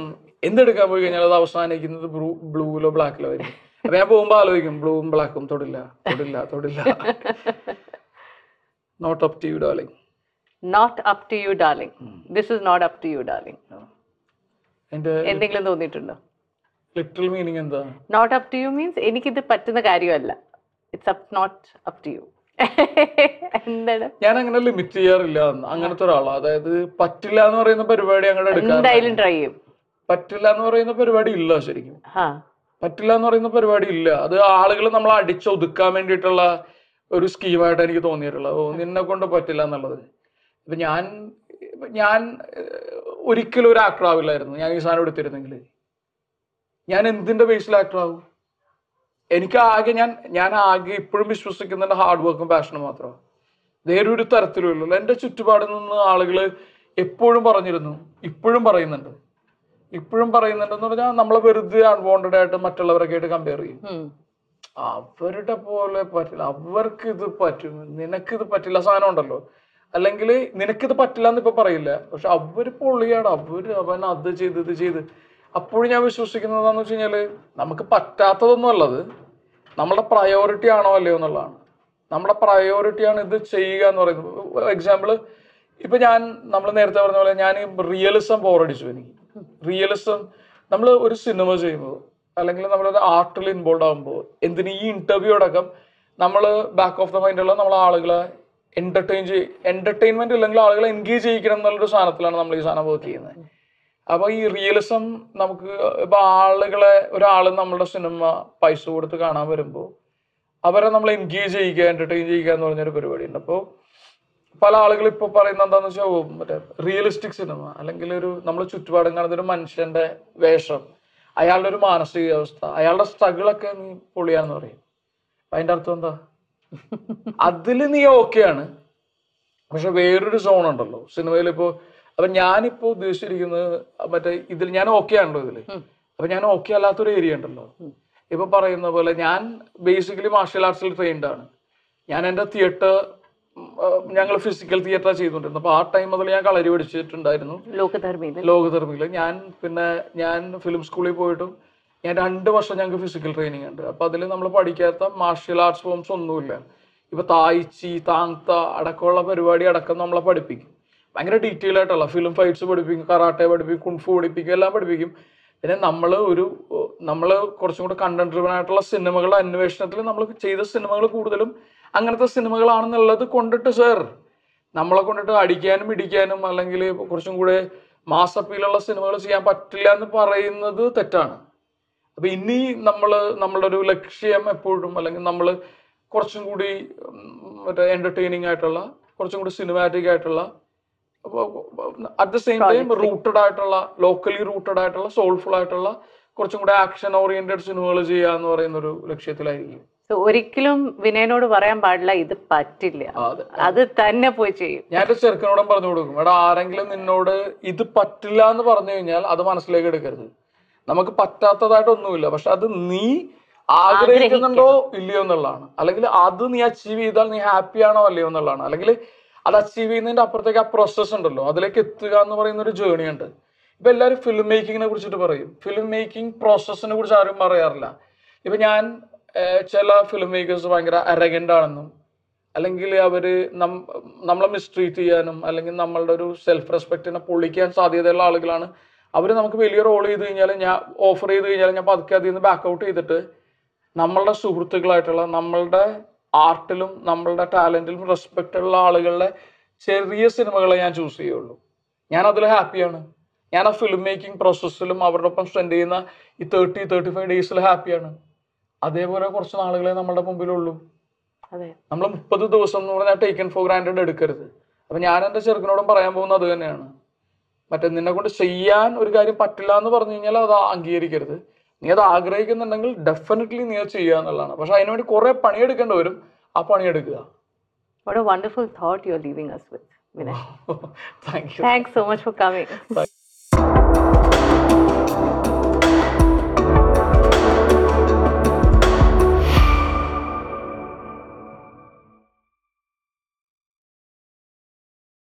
എന്തെടുക്കാൻ പോയി കഴിഞ്ഞാലും അത് അവസാനിക്കുന്നത് ബ്ലൂവിലോ ബ്ലാക്കിലോ ആയിരിക്കും. അപ്പൊ ഞാൻ പോകുമ്പോ ആലോചിക്കും ബ്ലൂവും ബ്ലാക്കും തൊടില്ല തൊടില്ല തൊടില്ല. Not up to you darling not up to you darling this is not up to you darling എന്തെങ്കിലും തോന്നിയിട്ടുണ്ടോ? ലിറ്റിൽ മീനിങ് എന്താ? Not up to you means ഇത് പറ്റുന്ന കാര്യമല്ല. It's up not up to you ഞാൻ അങ്ങനെ ലിമിറ്റ് ചെയ്യാറില്ല. അങ്ങനത്തെ ഒരാളാ. അതായത് പറ്റില്ല എന്ന് പറയുന്ന പരിപാടി അങ്ങോട്ട് ട്രൈ ചെയ്യും. പറ്റില്ല എന്ന് പറയുന്ന പരിപാടി ഇല്ല ശരിക്കും. പറ്റില്ല എന്ന് പറയുന്ന പരിപാടി ഇല്ല. അത് ആളുകൾ നമ്മൾ അടിച്ചൊതുക്കാൻ വേണ്ടിയിട്ടുള്ള ഒരു സ്കീമായിട്ട് എനിക്ക് തോന്നിയിട്ടുള്ളത്. നിന്നെ കൊണ്ട് പറ്റില്ല എന്നുള്ളത്. ഇപ്പൊ ഞാൻ ഞാൻ ഒരിക്കലും ഒരു ആക്ടർ ആവില്ലായിരുന്നു ഞാൻ ഈ സാധനം എടുത്തിരുന്നെങ്കിൽ ഞാൻ എന്തിന്റെ ബേസിൽ ആക്ടർ ആവും എനിക്ക് ആകെ ഞാൻ ഞാൻ ആകെ ഇപ്പോഴും വിശ്വസിക്കുന്നുണ്ട് ഹാർഡ് വർക്കും പാഷനും മാത്രമാണ് വേറെ ഒരു തരത്തിലുമില്ലല്ലോ എന്റെ ചുറ്റുപാടിൽ നിന്ന് ആളുകൾ എപ്പോഴും പറഞ്ഞിരുന്നു ഇപ്പോഴും പറയുന്നുണ്ട്. ഇപ്പോഴും പറയുന്നുണ്ടെന്ന് പറഞ്ഞാൽ നമ്മളെ വെറുതെ അൺവോണ്ടഡ് ആയിട്ട് മറ്റുള്ളവരൊക്കെ ആയിട്ട് കമ്പയർ ചെയ്യും. അവരുടെ പോലെ പറ്റില്ല. അവർക്ക് ഇത് പറ്റും. നിനക്ക് ഇത് പറ്റില്ല സാധനം ഉണ്ടല്ലോ. അല്ലെങ്കിൽ നിനക്കിത് പറ്റില്ല എന്ന് ഇപ്പൊ പറയില്ല. പക്ഷെ അവർ പൊള്ളിയാണ് അവർ അവൻ അത് ചെയ്ത് ഇത് ചെയ്ത്. അപ്പോഴും ഞാൻ വിശ്വസിക്കുന്നത് എന്താന്ന് വെച്ച് കഴിഞ്ഞാൽ നമുക്ക് പറ്റാത്തതൊന്നും അല്ലത് നമ്മുടെ പ്രയോറിറ്റി ആണോ അല്ലയോ എന്നുള്ളതാണ്. നമ്മുടെ പ്രയോറിറ്റിയാണ് ഇത് ചെയ്യുക എന്ന് പറയുന്നത്. എക്സാമ്പിൾ ഇപ്പൊ ഞാൻ നമ്മൾ നേരത്തെ പറഞ്ഞ പോലെ ഞാൻ റിയലിസം ബോറടിച്ചു എനിക്ക്. റിയലിസം നമ്മൾ ഒരു സിനിമ ചെയ്യുമ്പോൾ അല്ലെങ്കിൽ നമ്മളൊരു ആർട്ടിൽ ഇൻവോൾവ് ആകുമ്പോൾ എന്തിന് ഈ ഇന്റർവ്യൂ അടക്കം നമ്മൾ ബാക്ക് ഓഫ് ദ മൈൻഡുള്ള നമ്മൾ ആളുകളെ എന്റർടൈൻ ചെയ് എന്റർടൈൻമെന്റ് ഇല്ലെങ്കിൽ ആളുകളെ എൻഗേജ് ചെയ്യിക്കണം എന്നുള്ളൊരു സാധനത്തിലാണ് നമ്മൾ ഈ സാധനം വർക്ക് ചെയ്യുന്നത്. അപ്പൊ ഈ റിയലിസം നമുക്ക് ഇപ്പൊ ആളുകളെ ഒരാൾ നമ്മളുടെ സിനിമ പൈസ കൊടുത്ത് കാണാൻ വരുമ്പോൾ അവരെ നമ്മൾ എൻഗേജ് ചെയ്യുക എന്റർടൈൻ ചെയ്യുക എന്ന് പറഞ്ഞൊരു പരിപാടിയുണ്ട്. അപ്പോൾ പല ആളുകൾ ഇപ്പൊ പറയുന്ന എന്താന്ന് വെച്ചാൽ മറ്റേ റിയലിസ്റ്റിക് സിനിമ അല്ലെങ്കിൽ ഒരു നമ്മൾ ചുറ്റുപാടും കാണുന്ന ഒരു മനുഷ്യന്റെ വേഷം അയാളുടെ ഒരു മാനസികാവസ്ഥ അയാളുടെ സ്ട്രഗിളൊക്കെ നീ പൊളിയാന്ന് പറയും. അപ്പൊ അതിന്റെ അർത്ഥം എന്താ? അതിൽ നീ ഓക്കെയാണ് പക്ഷെ വേറൊരു സോൺ ഉണ്ടല്ലോ. സിനിമയിൽ ഇപ്പോ അപ്പൊ ഞാനിപ്പോ ഉദ്ദേശിച്ചിരിക്കുന്നത് മറ്റേ ഇതിൽ ഞാൻ ഓക്കെ ആണല്ലോ ഇതിൽ. അപ്പൊ ഞാൻ ഓക്കെ അല്ലാത്തൊരു ഏരിയ ഉണ്ടല്ലോ. ഇപ്പൊ പറയുന്ന പോലെ ഞാൻ ബേസിക്കലി മാർഷ്യൽ ആർട്സിൽ ട്രെയിൻഡ് ആണ്. ഞാൻ എന്റെ തിയേറ്റർ ഞങ്ങൾ ഫിസിക്കൽ തിയേറ്റർ ചെയ്തുകൊണ്ടിരുന്നത്. അപ്പൊ ആ ടൈം മുതൽ ഞാൻ കളരി പഠിച്ചിട്ടുണ്ടായിരുന്നു. ലോകധർമ്മിയിൽ ലോകധർമ്മിയിൽ ഞാൻ പിന്നെ ഞാൻ ഫിലിം സ്കൂളിൽ പോയിട്ടും ഞാൻ രണ്ട് വർഷം ഞങ്ങൾക്ക് ഫിസിക്കൽ ട്രെയിനിങ് ഉണ്ട്. അപ്പൊ അതിൽ നമ്മൾ പഠിക്കാത്ത മാർഷ്യൽ ആർട്സ് ഫോംസ് ഒന്നുമില്ല. ഇപ്പൊ തായ്ച്ചി താങ്ത അടക്കമുള്ള പരിപാടി അടക്കം നമ്മളെ പഠിപ്പിക്കും. ഭയങ്കര ഡീറ്റെയിൽ ആയിട്ടുള്ള ഫിലിം ഫൈറ്റ്സ് പഠിപ്പിക്കും കറാട്ടെ പഠിപ്പിക്കും കുൺഫു പഠിപ്പിക്കും എല്ലാം പഠിപ്പിക്കും. പിന്നെ നമ്മൾ ഒരു നമ്മൾ കുറച്ചും കൂടെ കണ്ടന്റ് ആയിട്ടുള്ള സിനിമകളുടെ അന്വേഷണത്തിൽ നമ്മൾ ചെയ്ത സിനിമകൾ കൂടുതലും അങ്ങനത്തെ സിനിമകളാണെന്നുള്ളത് കൊണ്ടിട്ട് സർ നമ്മളെ കൊണ്ടിട്ട് അടിക്കാനും ഇടിക്കാനും അല്ലെങ്കിൽ കുറച്ചും കൂടെ മാസ് അപ്പീലുള്ള സിനിമകൾ ചെയ്യാൻ പറ്റില്ല എന്ന് പറയുന്നത് തെറ്റാണ്. അപ്പൊ ഇനി നമ്മൾ നമ്മളുടെ ഒരു ലക്ഷ്യം എപ്പോഴും അല്ലെങ്കിൽ നമ്മൾ കുറച്ചും കൂടി മറ്റേ എന്റർടൈനിങ് ആയിട്ടുള്ള കുറച്ചും കൂടി സിനിമാറ്റിക് ആയിട്ടുള്ള at the same time. Rooted ആയിട്ടുള്ള ലോക്കലി റൂട്ടഡ് ആയിട്ടുള്ള സോൾഫുൾ ആയിട്ടുള്ള കുറച്ചും കൂടെ ആക്ഷൻ ഓറിയന്റഡ് സിനിമകൾ ചെയ്യുക എന്ന് പറയുന്ന ഒരു ലക്ഷ്യത്തിലായിരിക്കും ഒരിക്കലും വിനയനോട് പറയാൻ പാടില്ല ഇത് പറ്റില്ല. അത്. തന്നെ പോയി ചെയ്യും. ഞാൻ എന്റെ ചെറുക്കനോടും പറഞ്ഞു കൊടുക്കും എടാ ആരെങ്കിലും നിന്നോട് ഇത് പറ്റില്ല എന്ന് പറഞ്ഞു കഴിഞ്ഞാൽ അത് മനസ്സിലേക്ക് എടുക്കരുത്. നമുക്ക് പറ്റാത്തതായിട്ട് ഒന്നുമില്ല പക്ഷെ അത് നീ ആഗ്രഹിക്കുന്നുണ്ടോ ഇല്ലയോ എന്നുള്ളതാണ്. അല്ലെങ്കിൽ അത് നീ അച്ചീവ് ചെയ്താൽ നീ ഹാപ്പി ആണോ അല്ലയോ എന്നുള്ളതാണ്. അല്ലെങ്കിൽ അത് അച്ചീവ് ചെയ്യുന്നതിന്റെ അപ്പുറത്തേക്ക് ആ പ്രോസസ് ഉണ്ടല്ലോ. അതിലേക്ക് എത്തുക എന്ന് പറയുന്ന ഒരു ജേണി ഉണ്ട്. ഇപ്പൊ എല്ലാവരും ഫിലിം മേക്കിങ്ങിനെ കുറിച്ചിട്ട് പറയും. ഫിലിം മേക്കിംഗ് പ്രോസസ്സിനെ കുറിച്ച് ആരും പറയാറില്ല. ഇപ്പൊ ഞാൻ ചില ഫിലിം മേക്കേഴ്സ് ഭയങ്കര അരഗൻഡ് ആണെന്നും അല്ലെങ്കിൽ അവർ നമ്മളെ മിസ്ട്രീറ്റ് ചെയ്യാനും അല്ലെങ്കിൽ നമ്മളുടെ ഒരു സെൽഫ് റെസ്പെക്റ്റിനെ പൊളിക്കാൻ സാധ്യതയുള്ള ആളുകളാണ്. അവർ നമുക്ക് വലിയ റോൾ ചെയ്ത് കഴിഞ്ഞാൽ ഞാൻ ഓഫർ ചെയ്ത് കഴിഞ്ഞാൽ ഞാൻ പതുക്കെ അതിൽ നിന്ന് ബാക്ക് ഔട്ട് ചെയ്തിട്ട് നമ്മളുടെ സുഹൃത്തുക്കളായിട്ടുള്ള നമ്മളുടെ ആർട്ടിലും നമ്മളുടെ ടാലന്റിലും റെസ്പെക്റ്റ് ഉള്ള ആളുകളുടെ ചെറിയ സിനിമകളെ ഞാൻ ചൂസ് ചെയ്യുള്ളൂ. ഞാൻ അതിൽ ഹാപ്പിയാണ് ഞാൻ ആ ഫിലിം മേക്കിംഗ് പ്രോസസ്സിലും അവരോടൊപ്പം ഒപ്പം സ്പെൻഡ് ചെയ്യുന്ന ഈ തേർട്ടി തേർട്ടി ഫൈവ് ഡേയ്സിൽ ഹാപ്പിയാണ് അതേപോലെ കുറച്ച് നാളുകളെ നമ്മുടെ മുമ്പിലുള്ളൂ. നമ്മൾ മുപ്പത് ദിവസം എന്ന് പറഞ്ഞാൽ ടേക്കൻ ഫോർ ഗ്രാൻഡഡ് എടുക്കരുത്. അപ്പൊ ഞാൻ എന്റെ ചെറുക്കനോടും പറയാൻ പോകുന്നത് അത് തന്നെയാണ്. മറ്റേ നിന്നെ കൊണ്ട് ചെയ്യാൻ ഒരു കാര്യം പറ്റില്ല എന്ന് പറഞ്ഞു കഴിഞ്ഞാൽ അത് അംഗീകരിക്കരുത്. നീ അത് ആഗ്രഹിക്കുന്നുണ്ടെങ്കിൽ ഡെഫിനറ്റ്ലി നീ അത് ചെയ്യുക എന്നുള്ളതാണ് പക്ഷെ അതിനുവേണ്ടി കുറെ പണിയെടുക്കേണ്ടി വരും ആ പണിയെടുക്കുക What a wonderful thought you're leaving us with, Vinay. Thank you Thanks so much for coming.